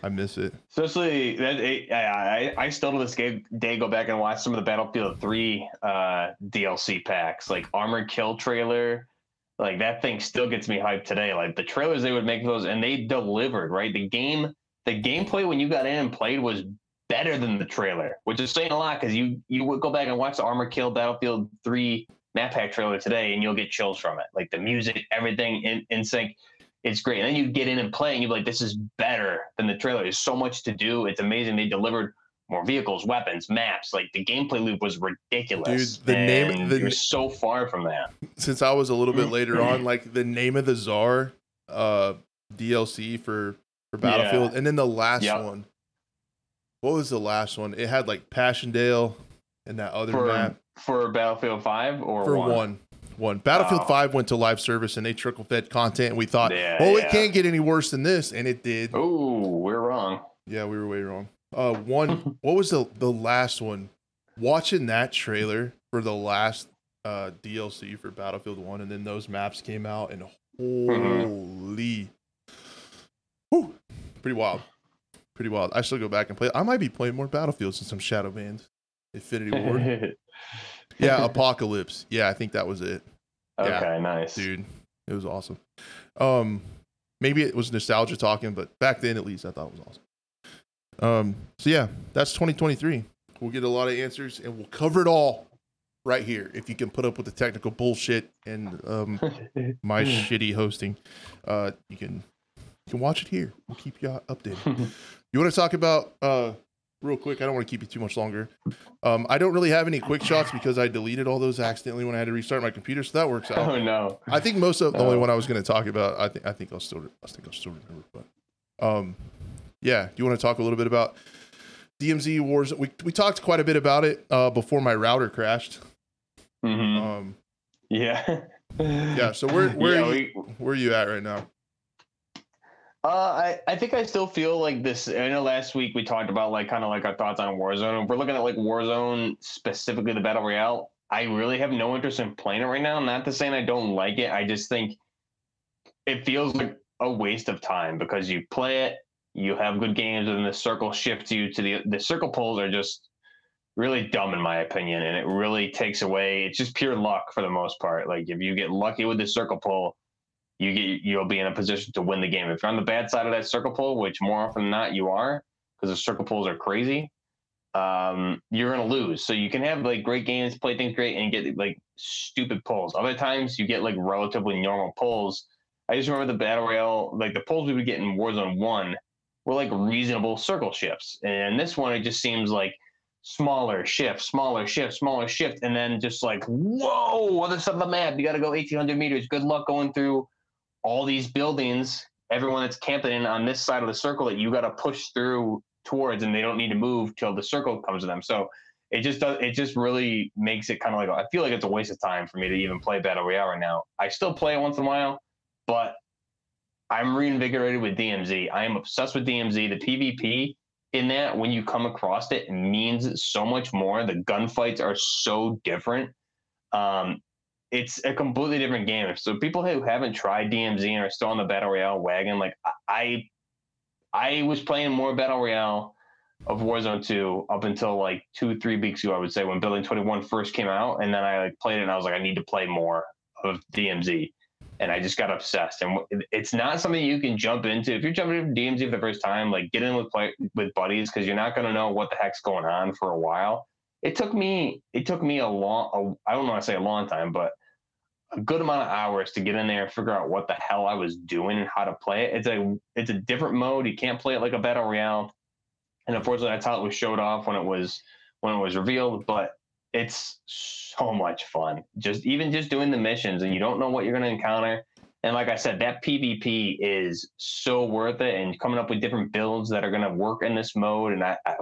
I miss it. Especially that I, I still to this day go back and watch some of the Battlefield 3 uh, DLC packs, like Armored Kill trailer. Like that thing still gets me hyped today. Like the trailers they would make those and they delivered, right? The game the gameplay when you got in and played was better than the trailer, which is saying a lot because you you would go back and watch the Armored Kill Battlefield 3 map pack trailer today and you'll get chills from it. Like the music, everything in, in sync it's great. And then you get in and play, and you're like, this is better than the trailer. There's so much to do. It's amazing. They delivered more vehicles, weapons, maps. Like the gameplay loop was ridiculous. Dude, the name the, you're so far from that. Since I was a little bit later on, like the name of the czar uh DLC for for Battlefield, yeah. and then the last yep. one. What was the last one? It had like Passchendaele and that other for, map for Battlefield Five or for one. one one. Battlefield oh. 5 went to live service and they trickle fed content. And we thought, yeah, oh, yeah. it can't get any worse than this. And it did. Oh, we're wrong. Yeah, we were way wrong. Uh, one, what was the, the last one? Watching that trailer for the last uh, DLC for Battlefield 1, and then those maps came out, and mm-hmm. holy. Whew, pretty wild. Pretty wild. I still go back and play. I might be playing more Battlefield since I'm Shadow Band. Infinity Ward. yeah, Apocalypse. Yeah, I think that was it. Okay, yeah, nice, dude. It was awesome. Um, maybe it was nostalgia talking, but back then at least I thought it was awesome. Um, so yeah, that's 2023. We'll get a lot of answers and we'll cover it all right here. If you can put up with the technical bullshit and um, my shitty hosting, uh, you can you can watch it here. We'll keep you updated. you want to talk about uh, real quick. I don't want to keep you too much longer. Um, I don't really have any quick shots because I deleted all those accidentally when I had to restart my computer, so that works out. Oh no. I think most of the Oh. only one I was going to talk about. I think I think I'll still I think I'll still remember. But um, yeah. Do you want to talk a little bit about DMZ wars? We we talked quite a bit about it uh, before my router crashed. hmm Um, Yeah. yeah. So where where Yeah, are you, we- where are you at right now? Uh, I, I think I still feel like this. I know last week we talked about like kind of like our thoughts on Warzone. If we're looking at like Warzone specifically, the battle royale. I really have no interest in playing it right now. Not to saying I don't like it. I just think it feels like a waste of time because you play it, you have good games, and the circle shifts you to the the circle pulls are just really dumb in my opinion, and it really takes away. It's just pure luck for the most part. Like if you get lucky with the circle pull, you get you'll be in a position to win the game. If you're on the bad side of that circle pull, which more often than not you are, because the circle pulls are crazy, um, you're gonna lose. So you can have like great games, play things great, and get like stupid pulls. Other times you get like relatively normal pulls. I just remember the battle royale, like the pulls we would get in Warzone One were like reasonable circle shifts, and this one it just seems like smaller shift, smaller shift, smaller shift, and then just like whoa, other side of the map, you got to go 1800 meters. Good luck going through all these buildings, everyone that's camping in on this side of the circle that you got to push through towards, and they don't need to move till the circle comes to them. So it just does. It just really makes it kind of like I feel like it's a waste of time for me to even play battle royale right now. I still play it once in a while, but I'm reinvigorated with DMZ. I am obsessed with DMZ. The PvP in that, when you come across it, it means so much more. The gunfights are so different. Um, it's a completely different game. So people who haven't tried DMZ and are still on the battle royale wagon, like I, I was playing more battle royale of Warzone 2 up until like two, three weeks ago, I would say, when Building 21 first came out, and then I like played it and I was like, I need to play more of DMZ, and I just got obsessed. And it's not something you can jump into if you're jumping into DMZ for the first time. Like get in with play with buddies because you're not going to know what the heck's going on for a while. It took me, it took me a long, I don't want to say a long time, but a good amount of hours to get in there and figure out what the hell I was doing and how to play it. It's a it's a different mode. You can't play it like a battle royale. And unfortunately that's how it was showed off when it was when it was revealed, but it's so much fun. Just even just doing the missions and you don't know what you're gonna encounter. And like I said, that PvP is so worth it and coming up with different builds that are gonna work in this mode. And I, I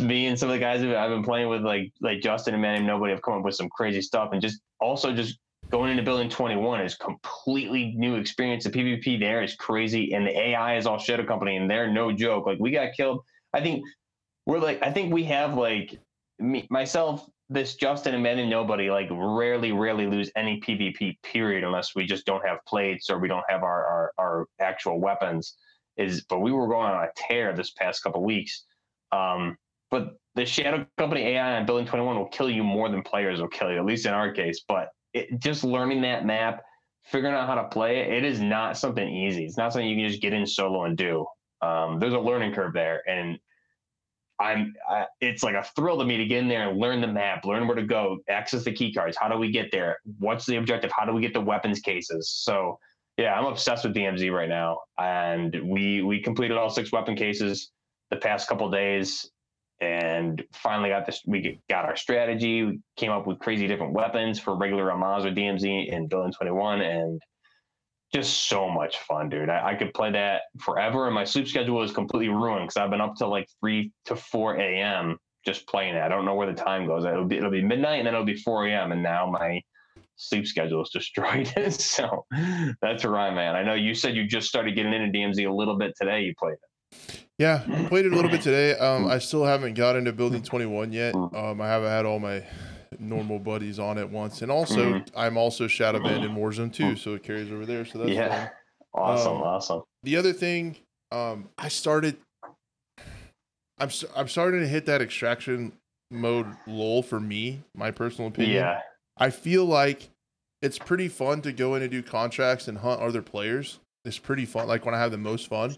me and some of the guys I've been playing with, like like Justin and Man Named Nobody, have come up with some crazy stuff. And just also just going into building 21 is completely new experience. The PvP there is crazy, and the AI is all Shadow Company, and they're no joke. Like we got killed. I think we're like I think we have like me myself, this Justin and Man Named Nobody like rarely, rarely lose any PvP period unless we just don't have plates or we don't have our our, our actual weapons. Is but we were going on a tear this past couple weeks. Um, but the Shadow Company AI on Building 21 will kill you more than players will kill you, at least in our case. But it, just learning that map, figuring out how to play it, it is not something easy. It's not something you can just get in solo and do. Um, there's a learning curve there, and I'm. I, it's like a thrill to me to get in there and learn the map, learn where to go, access the key cards. How do we get there? What's the objective? How do we get the weapons cases? So yeah, I'm obsessed with DMZ right now, and we we completed all six weapon cases the past couple days and finally got this we got our strategy. We came up with crazy different weapons for regular Amaz or DMZ in Building 21 and just so much fun dude. I, I could play that forever and my sleep schedule is completely ruined because I've been up till like 3 to 4 a.m just playing it. I don't know where the time goes. It'll be it'll be midnight and then it'll be 4 a.m and now my sleep schedule is destroyed. So that's where I'm I know you said you just started getting into DMZ a little bit today. You played it Yeah, I played it a little bit today. Um, I still haven't got into building 21 yet. Um, I haven't had all my normal buddies on at once, and also I'm also shadow banned in Warzone 2, so it carries over there. So that's yeah fun. awesome Um, awesome The other thing, um, I started. I'm I'm starting to hit that extraction mode lull for me, my personal opinion. yeah I feel like it's pretty fun to go in and do contracts and hunt other players. It's pretty fun, like when I have the most fun.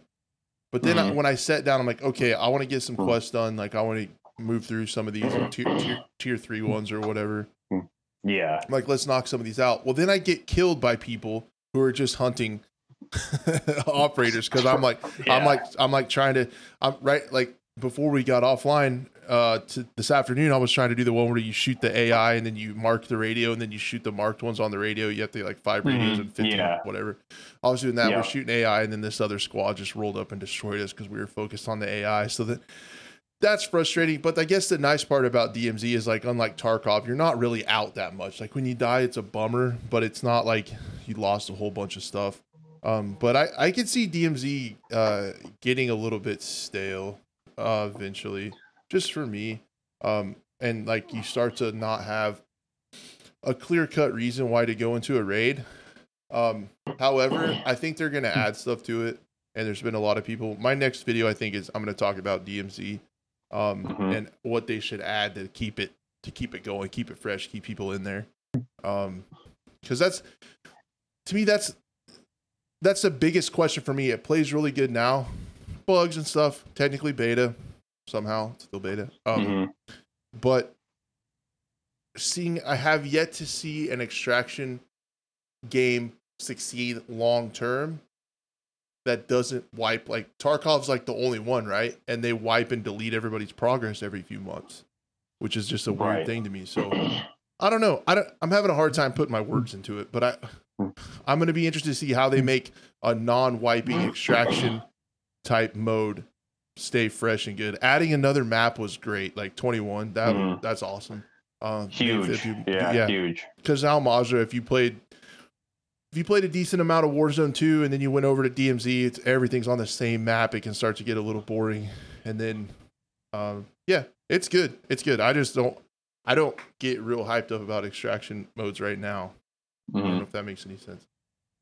But then I, Mhm. when I sat down, I'm like, okay, I want to get some Mhm. quests done. Like I want to move through some of these tier, tier, tier three ones or whatever. yeah I'm like, let's knock some of these out. Well, then I get killed by people who are just hunting operators because I'm like, I'm like, I'm like trying to, I'm right, like before we got offline uh to this afternoon i was trying to do the one where you shoot the ai and then you mark the radio and then you shoot the marked ones on the radio. You have to like 5 radios Mhm, and 15 yeah. whatever. I was doing that. Yeah. we're shooting ai and then this other squad just rolled up and destroyed us because we were focused on the ai so that that's frustrating. But i guess the nice part about dmz is like unlike tarkov you're not really out that much. Like when you die it's a bummer but it's not like you lost a whole bunch of stuff. Um, but I, I could see DMZ uh, getting a little bit stale uh, eventually, just for me. Um, and like you start to not have a clear cut reason why to go into a raid. Um, however, I think they're going to add stuff to it. And there's been a lot of people. My next video, I think, is I'm going to talk about DMZ um, Mhm. and what they should add to keep it to keep it going, keep it fresh, keep people in there. Um, because that's to me that's that's the biggest question for me. It plays really good now, bugs and stuff. Technically beta, somehow it's still beta. Um, Mhm. but seeing I have yet to see an extraction game succeed long term that doesn't wipe like Tarkov's like the only one, right? And they wipe and delete everybody's progress every few months, which is just a weird Right. thing to me. So I don't know. I don't, I'm having a hard time putting my words into it, but I I'm going to be interested to see how they make a non-wiping extraction type mode stay fresh and good. Adding another map was great, like 21. That Mhm. that's awesome. Um, Huge. if you- yeah, yeah, huge. because Al Mazrah, if you played if you played a decent amount of Warzone 2 and then you went over to DMZ, it's everything's on the same map. It can start to get a little boring. And then um yeah, it's good. It's good. I just don't I don't get real hyped up about extraction modes right now. I don't Mhm. know if that makes any sense.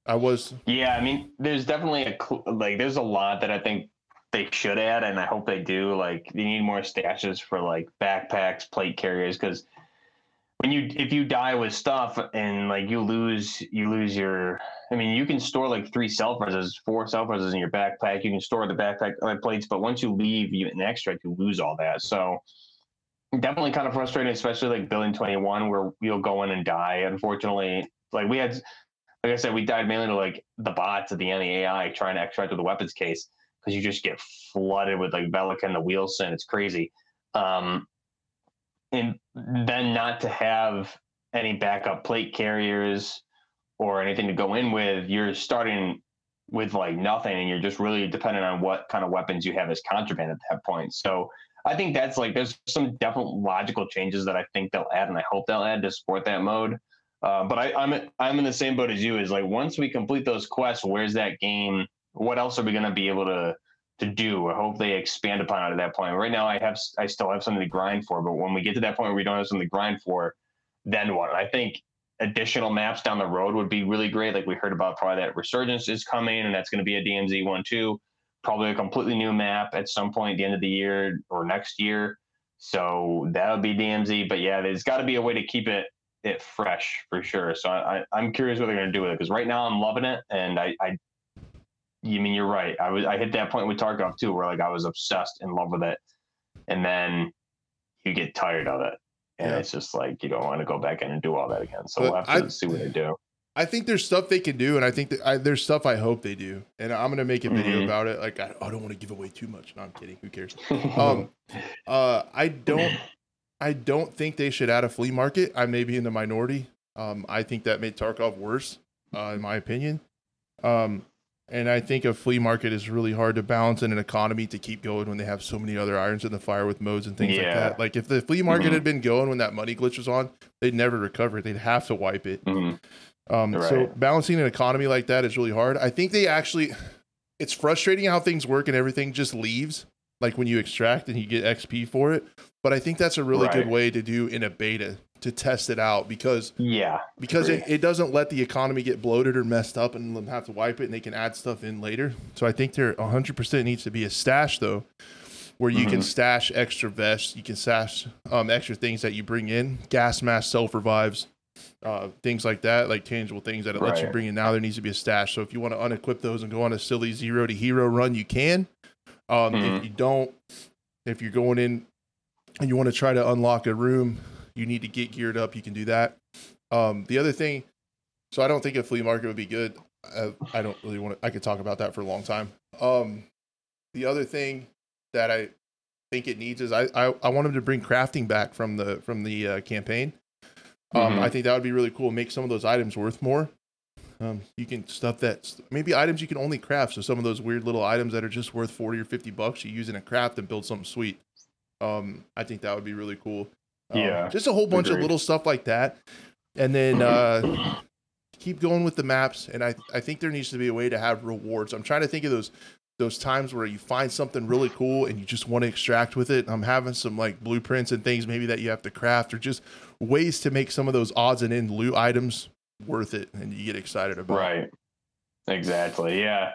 I was Yeah, I mean, there's definitely a like there's a lot that I think they should add, and I hope they do. Like, they need more stashes for like backpacks, plate carriers, because when you if you die with stuff and like you lose you lose your I mean you can store like three self reses, four self reses in your backpack. You can store the backpack uh, plates, but once you leave you an extract, you lose all that. So definitely kind of frustrating, especially like Building Twenty One, where you'll go in and die. Unfortunately, like we had like I said, we died mainly to like the bots at the end, AI trying to extract with the weapons case because you just get flooded with like Velikan and the Wheelson. It's crazy. Um, and then not to have any backup plate carriers or anything to go in with, you're starting with like nothing and you're just really dependent on what kind of weapons you have as contraband at that point. So I think that's like there's some definite logical changes that I think they'll add and I hope they'll add to support that mode. Uh, but I, I'm I'm in the same boat as you. Is like once we complete those quests, where's that game? What else are we going to be able to to do? I hope they expand upon it at that point. Right now, I have I still have something to grind for, but when we get to that point where we don't have something to grind for, then what? I think additional maps down the road would be really great. Like we heard about, probably that Resurgence is coming, and that's going to be a DMZ one too. Probably a completely new map at some point at the end of the year or next year. So that would be DMZ. But yeah, there's got to be a way to keep it it fresh for sure. So I, I I'm curious what they're going to do with it because right now I'm loving it, and I, I, you mean you're right. I was I hit that point with Tarkov too, where like I was obsessed in love with it, and then you get tired of it, and Yeah. it's just like you don't want to go back in and do all that again. So But we'll have to I- see what they do. I think there's stuff they can do, and I think that I, there's stuff I hope they do, and I'm gonna make a video Mhm. about it. Like I, I don't want to give away too much. No, I'm kidding. Who cares? Um, uh, I don't, I don't think they should add a flea market. I may be in the minority. Um, I think that made Tarkov worse, uh, in my opinion. Um, and I think a flea market is really hard to balance in an economy to keep going when they have so many other irons in the fire with modes and things like that. Like if the flea market Mhm. had been going when that money glitch was on, they'd never recover. They'd have to wipe it. Mhm. Um, So balancing an economy like that is really hard. I think they actually, it's frustrating how things work and everything just leaves. Like when you extract and you get XP for it. But I think that's a really good way to do in a beta to test it out because Yeah, because it, it doesn't let the economy get bloated or messed up and them have to wipe it and they can add stuff in later. So I think there 100% needs to be a stash though where you can Mhm. stash extra vests, you can stash um, extra things that you bring in, gas mask, self revives, uh, things like that, like tangible things that it lets you bring in. Now there needs to be a stash. So if you want to unequip those and go on a silly zero to hero run, you can. Um, If Mhm. you don't, if you're going in and you want to try to unlock a room, you need to get geared up. You can do that. Um, the other thing, so I don't think a flea market would be good. I, I don't really want to. I could talk about that for a long time. Um, the other thing that I think it needs is I I, I want them to bring crafting back from the from the uh, campaign. Um, Mhm. I think that would be really cool. Make some of those items worth more. Um, you can stuff that maybe items you can only craft. So some of those weird little items that are just worth forty or fifty bucks, you use in a craft and build something sweet. Um, I think that would be really cool. Um, Yeah, just a whole bunch of little stuff like that, and then uh, keep going with the maps. And I I think there needs to be a way to have rewards. I'm trying to think of those those times where you find something really cool and you just want to extract with it. I'm having some like blueprints and things maybe that you have to craft or just ways to make some of those odds and end loot items worth it and you get excited about. Right. Exactly. Yeah.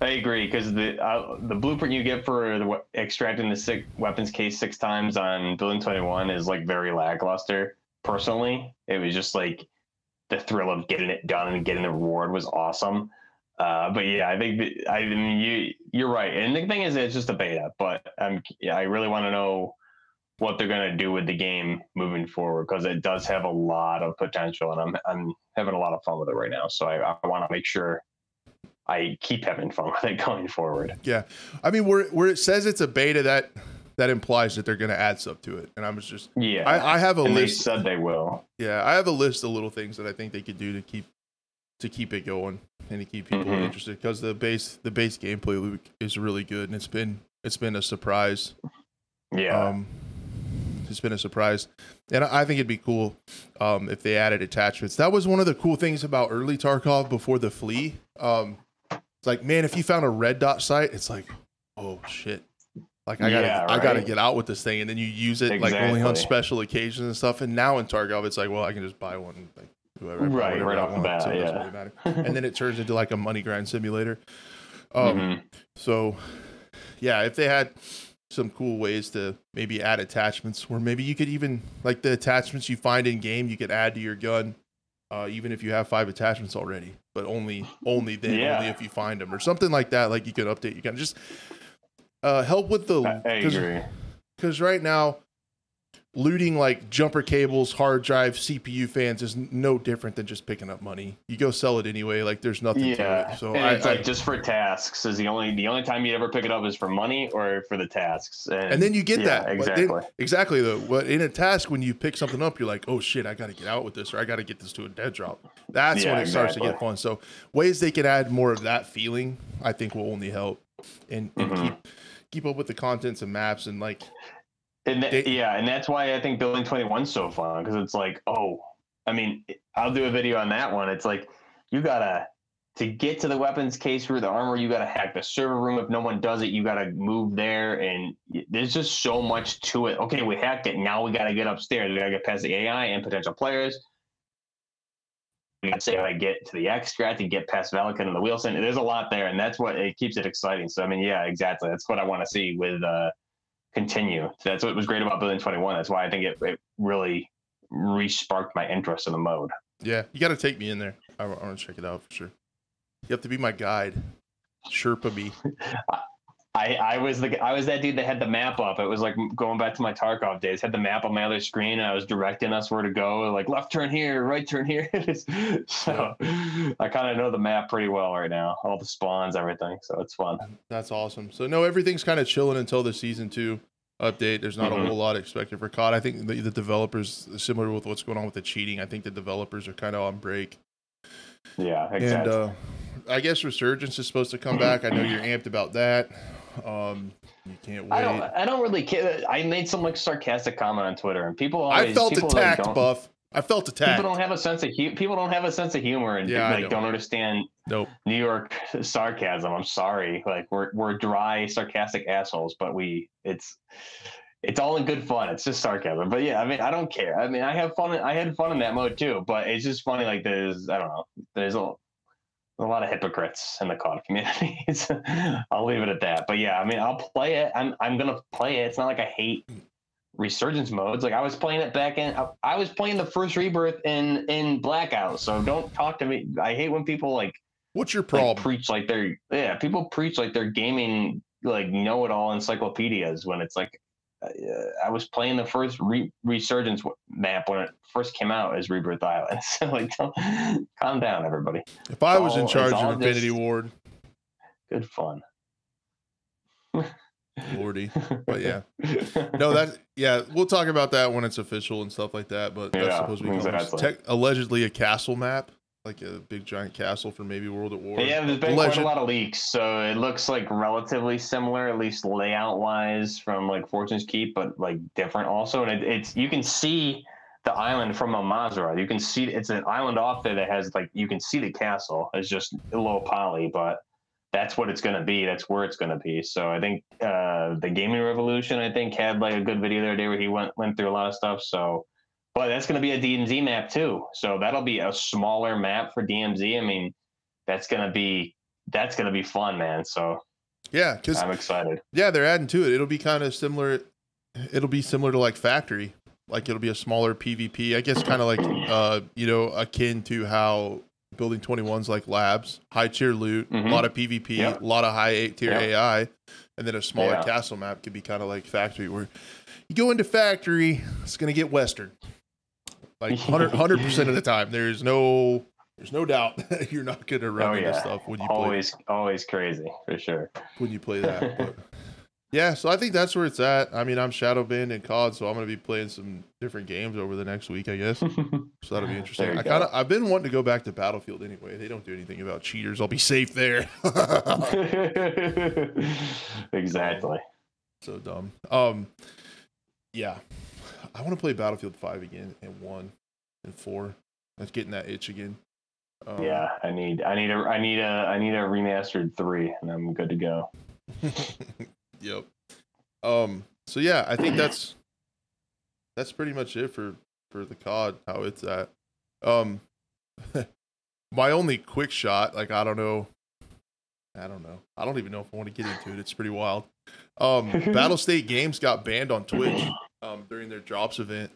I agree because the uh, the blueprint you get for the, extracting the six weapons case six times on building twenty one is like very lackluster. Personally, it was just like the thrill of getting it done and getting the reward was awesome. Uh, but yeah, I think I mean you you're right, and the thing is, it's just a beta. But um, yeah, I really want to know what they're gonna do with the game moving forward because it does have a lot of potential, and I'm I'm having a lot of fun with it right now. So I, I want to make sure I keep having fun with it going forward. Yeah. I mean where where it says it's a beta that that implies that they're going to add stuff to it. And I was just Yeah, I, I have a and they list said they will. Yeah, I have a list of little things that I think they could do to keep to keep it going and to keep people Mhm. interested because the base the base gameplay loop is really good and it's been it's been a surprise. Yeah, Um, it's been a surprise, and I I think it'd be cool um, if they added attachments. That was one of the cool things about early Tarkov before the flea. Um, it's like man, if you found a red dot site, it's like oh shit. Like I gotta, Yeah, I gotta get out with this thing, and then you use it like only on special occasions and stuff. And now in Tarkov, it's like, well, I can just buy one, like whoever, I Right, right off the bat, so yeah. really. And then it turns into like a money grind simulator. Um, Mhm. so, yeah, if they had some cool ways to maybe add attachments, or maybe you could even like the attachments you find in game, you could add to your gun, uh, even if you have five attachments already, but only only then Yeah. only if you find them or something like that. Like you can update, you can just uh, help with the because agree. because right now looting like jumper cables hard drive cpu fans is no different than just picking up money. You go sell it anyway like there's nothing to Yeah, it so I, it's I- like just for tasks is the only the only time you ever pick it up is for money or for the tasks. And, and then you get yeah, that. But then- exactly. exactly though. But in a task when you pick something up you're like oh shit i gotta get out with this or i gotta get this to a dead drop. That's when Yeah, it starts to get fun. So ways they can add more of that feeling i think will only help and, and Mhm. keep keep up with the contents and maps and like And th- They- yeah, and that's why I think building 21 is so fun because it's like, oh, I mean, I'll do a video on that one. It's like you gotta to get to the weapons case for the armor, you gotta hack the server room. If no one does it, you gotta move there, and there's just so much to it. Okay, we hacked it. Now we gotta get upstairs. We gotta get past the AI and potential players. We gotta say how I get to the extract and get past Velikan and the Wheelson. There's a lot there, and that's what it keeps it exciting. So I mean, yeah, exactly. That's what I want to see with uh continue. That's what was great about Building 21. That's why I think it, it really re-sparked my interest in the mode. yeah you gotta take me in there i, I want to check it out for sure you have to be my guide sherpa me I, I was the I was that dude that had the map up. It was like going back to my Tarkov days. Had the map on my other screen, and I was directing us where to go. Like left turn here, right turn here. so I kind of know the map pretty well right now. All the spawns, everything. So it's fun. That's awesome. So no, everything's kind of chilling until the season two update. There's not Mhm. a whole lot expected for COD. I think the, the developers, similar with what's going on with the cheating, I think the developers are kind of on break. Yeah, And uh, I guess Resurgence is supposed to come back. I know you're amped about that. Um, you can't I don't. I don't really care. I made some like sarcastic comment on Twitter, and people always, I felt people, attacked, don't- Buff. I felt attacked. People don't have a sense of hu- people don't have a sense of humor and Yeah, like don't. don't understand Nope. New York sarcasm. I'm sorry. Like we're we're dry, sarcastic assholes, but we it's it's all in good fun. It's just sarcasm. But yeah, I mean, I don't care. I mean, I have fun. I had fun in that mode too. But it's just funny. Like there's, I don't know. There's a a lot of hypocrites in the COD community. I'll leave it at that. But yeah, I mean, I'll play it. I'm I'm gonna play it. It's not like I hate resurgence modes. Like I was playing it back in. I, I was playing the first rebirth in in blackout. So don't talk to me. I hate when people like What's your like, problem? preach like they're yeah people preach like they're gaming like know-it-all encyclopedias when it's like Uh, i was playing the first re- resurgence map when it first came out as rebirth island so like calm down everybody if I was in all- it's charge of Infinity just- Ward, good fun lordy. But yeah, no, that yeah, we'll talk about that when it's official and stuff like that. But that's supposed to be exactly. Tech, allegedly a castle map, like a big giant castle for maybe World at War. Yeah, there's been quite a lot of leaks, so it looks like relatively similar, at least layout wise, from like Fortune's Keep, but like different also. And it, it's you can see the island from Al Mazrah. You can see it's an island off there that has like you can see the castle. It's just low poly, but that's what it's going to be. That's where it's going to be. So I think uh, the Gaming Revolution, I think, had like a good video the other day where he went went through a lot of stuff. So, but that's going to be a DMZ map too. So that'll be a smaller map for DMZ. I mean, that's going to be that's going to be fun, man. So yeah, because I'm excited. yeah, they're adding to it. It'll be kind of similar. It'll be similar to like Factory. Like it'll be a smaller PvP. I guess kind of like uh you know akin to how Building 21's like labs, high tier loot, a Mhm. lot of PvP, a lot of high eight tier. AI, and then a smaller Yeah. castle map could be kind of like Factory, where you go into Factory, it's gonna get Western, like 100 percent of the time. There's no there's no doubt you're not gonna run Oh, into yeah. stuff when you play Always always crazy for sure. when you play that. But yeah, so I think that's where it's at. I mean, I'm Shadow banned and COD, so I'm gonna be playing some different games over the next week, I guess. So that'll be interesting. I kind of I've been wanting to go back to Battlefield anyway. They don't do anything about cheaters. I'll be safe there. exactly. so dumb. Um, yeah, I want to play Battlefield Five again and one and four. That's getting that itch again. Um, Yeah, I need I need a I need a I need a remastered three, and I'm good to go. yep. Um. So yeah, I think that's that's pretty much it for for the COD. How it's at. Um. my only quick shot, like I don't know, I don't know. I don't even know if I want to get into it. It's pretty wild. Um. Battlestate Games got banned on Twitch um during their drops event,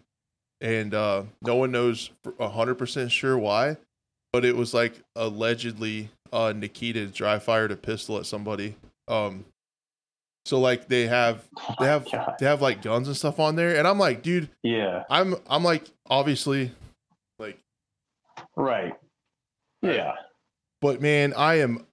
and uh, no one knows hundred percent sure why, but it was like allegedly uh Nikita dry fired a pistol at somebody. Um. So like they have they have Oh they have like guns and stuff on there, and I'm like, dude, Yeah. I'm I'm like obviously like Right. Yeah. but man, I am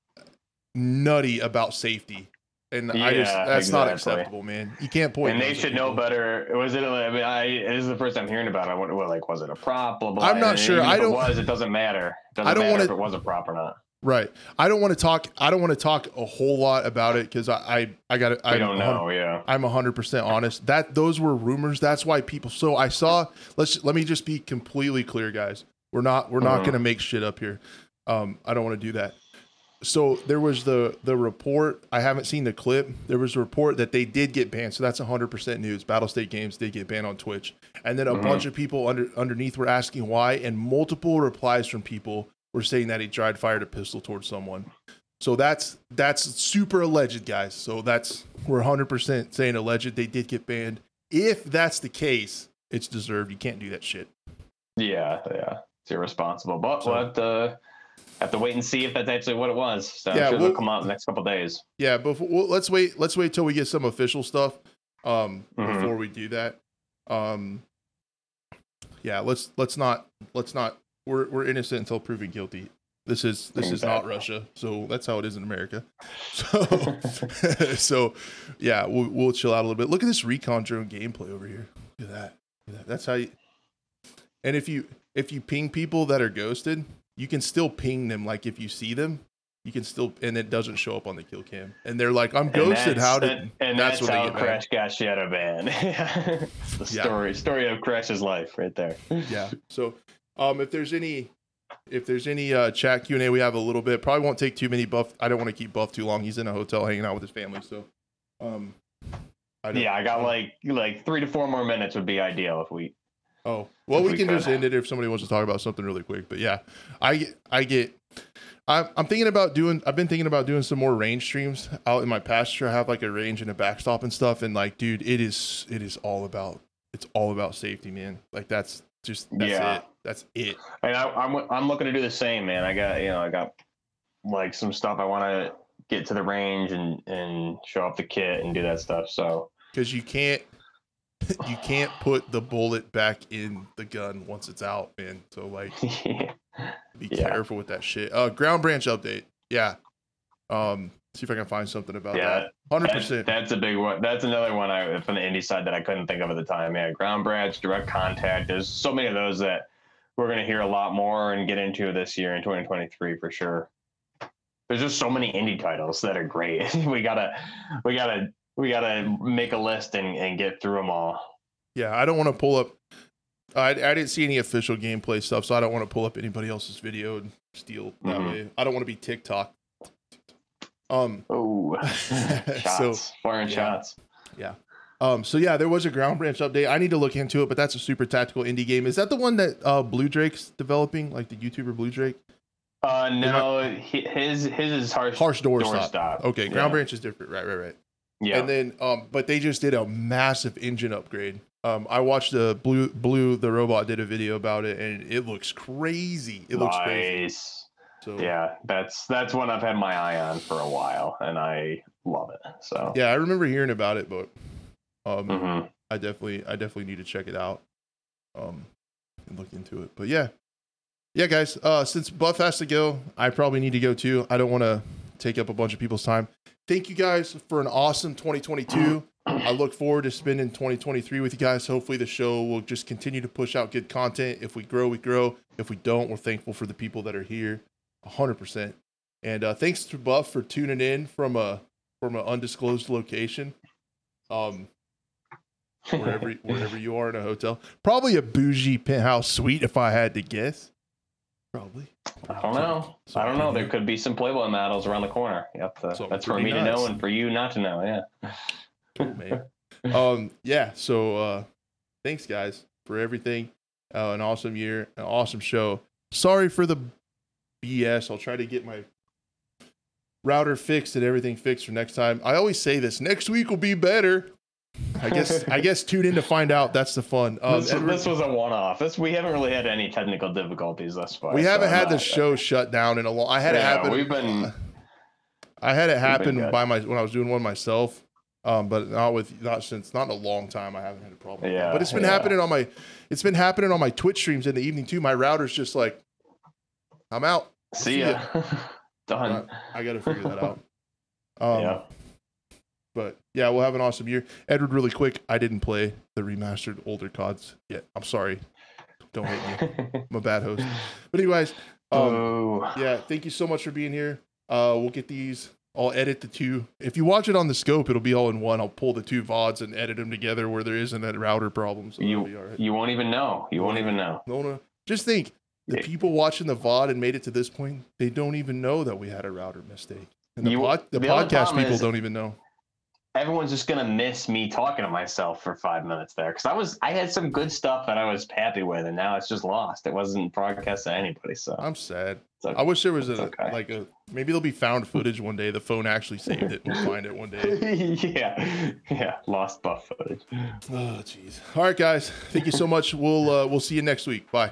nutty about safety. And I just Yeah, that's not acceptable, man. You can't point. and they should know better. Was it? I mean, I this is the first I'm hearing about. it. I wonder, what, like, was it a prop? Blah, blah, I'm not and sure. I don't- It was. It doesn't matter. Doesn't I don't matter wanna- if it was a prop or not. Right. I don't want to talk. I don't want to talk a whole lot about it because I I, I got I I don't know. Yeah. I'm 100% honest. That those were rumors. That's why people So I saw let's let me just be completely clear guys. We're not we're not Mhm. going to make shit up here. Um I don't want to do that. So there was the the report. I haven't seen the clip. There was a report that they did get banned. So that's 100% news. Battlestate Games did get banned on Twitch. And then a Mhm. bunch of people under underneath were asking why and multiple replies from people were saying that he tried fired a pistol towards someone. So that's that's super alleged, guys. So that's we're 100% saying alleged. They did get banned. If that's the case, it's deserved. You can't do that shit. Yeah. Yeah. It's irresponsible. But So- we'll have to have to wait and see if that's actually what it was. So Yeah, we'll- come out in the next couple days. Yeah, but well, let's wait. Let's wait till we get some official stuff um, Mhm. before we do that. Um, yeah, let's let's not let's not. We're we're innocent until proven guilty. This is this is not Russia, so that's how it is in America. So so yeah, we'll we'll chill out a little bit. Look at this recon drone gameplay over here. Look at that. Look at that. That's how you. And if you if you ping people that are ghosted, you can still ping them. Like if you see them, you can still and it doesn't show up on the kill cam. And they're like, "I'm ghosted. How did?" And, and that's that's, how. Crash got shadow banned. the Yeah. story story of Crash's life, right there. yeah. So, um, if there's any, if there's any uh, chat Q and A, we have a little bit. Probably won't take too many buff. I don't want to keep buff too long. He's in a hotel hanging out with his family. So, um, I don't- Yeah, I got like like three to four more minutes would be ideal if we. Oh, well, we we can just end it if somebody wants to talk about something really quick. But yeah, I get, I get, I'm, I'm thinking about doing, I've been thinking about doing some more range streams out in my pasture. I have like a range and a backstop and stuff. And like, dude, it is, it is all about, it's all about safety, man. Like that's just, that's Yeah. it. That's it. And I, I'm I'm looking to do the same, man. I got you know I got like some stuff I want to get to the range and and show off the kit and do that stuff. So Cause you can't, you can't put the bullet back in the gun once it's out, man. So like, yeah, be Yeah. careful with that shit. Uh, ground branch update. Yeah. Um, see if I can find something about yeah, that. hundred percent. that's a big one. That's another one I from the indie side that I couldn't think of at the time. Yeah, ground branch, direct contact. There's so many of those that we're going to hear a lot more and get into this year in 2023 for sure. There's just so many indie titles that are great. we gotta, we gotta, we gotta make a list and, and get through them all. Yeah, I don't want to pull up. I, I didn't see any official gameplay stuff, so I don't want to pull up anybody else's video and steal that Mhm. way. I don't want to be TikTok. Um, Oh, shots, So, firing yeah. shots. um, so yeah, there was a ground branch update. I need to look into it, but that's a super tactical indie game. Is that the one that uh, Blue Drake's developing, like the YouTuber Blue Drake? Uh, no, he- his his is harsh. Harsh door, Door stop. stop, Okay, ground yeah. branch is different. Right, right, right. Yeah, And then, um, but they just did a massive engine upgrade. Um, I watched the blue blue the robot did a video about it, and it looks crazy. It looks crazy. So Yeah, that's that's one I've had my eye on for a while, and I love it. So yeah, I remember hearing about it, but um, Mhm. I definitely I definitely need to check it out, um, and look into it. But yeah, yeah, guys. Uh, since Buff has to go, I probably need to go too. I don't want to take up a bunch of people's time. Thank you guys for an awesome 2022. I look forward to spending 2023 with you guys. Hopefully, the show will just continue to push out good content. If we grow, we grow. If we don't, we're thankful for the people that are here, 100%. And uh, thanks to Buff for tuning in from a from an undisclosed location, um, wherever wherever you are in a hotel. Probably a bougie penthouse suite, if I had to guess. Probably. I don't know. I don't know. There could be some Playboy models around the corner. Yep, uh, Something that's for me to know and for you not to know. Yeah. Cool, um, yeah. So, uh, thanks guys for everything. Uh, an awesome year, an awesome show. Sorry for the BS. I'll try to get my router fixed and everything fixed for next time. I always say this: next week will be better. I guess. I guess tune in to find out. That's the fun. Um, this, Edward- this was a one-off. This we haven't really had any technical difficulties thus far. we haven't I'm had the not- show shut down in a long. I had it happen. we've been- I had it happen by my when I was doing one myself. Um, but not with not since not in a long time. I haven't had a problem. Yeah, but it's been yeah. happening on my it's been happening on my Twitch streams in the evening too. My router's just like, I'm out. See ya. Done. I got to figure that out. Um, yeah. But yeah, we'll have an awesome year. Edward, really quick, I didn't play the remastered older CODs yet. I'm sorry. Don't hate me. I'm a bad host. But anyways, um, oh. yeah, thank you so much for being here. Uh, we'll get these. I'll edit the two. If you watch it on the scope, it'll be all in one. I'll pull the two VODs and edit them together where there isn't that router problem. So You- it'll be all right. You won't even know. You won't even know. No, no. Just think the Yeah. people watching the VOD and made it to this point, they don't even know that we had a router mistake. And the, You- pod, the the podcast people is- don't even know. Everyone's just gonna miss me talking to myself for five minutes there because I was I had some good stuff that I was happy with, and now it's just lost. It wasn't broadcast to anybody. So I'm sad. okay. I wish there was a okay. like a maybe there'll be found footage one day. The phone actually saved it. We'll find it one day. yeah, yeah, lost buff footage. Oh jeez. All right, guys. Thank you so much. We'll uh, we'll see you next week. Bye.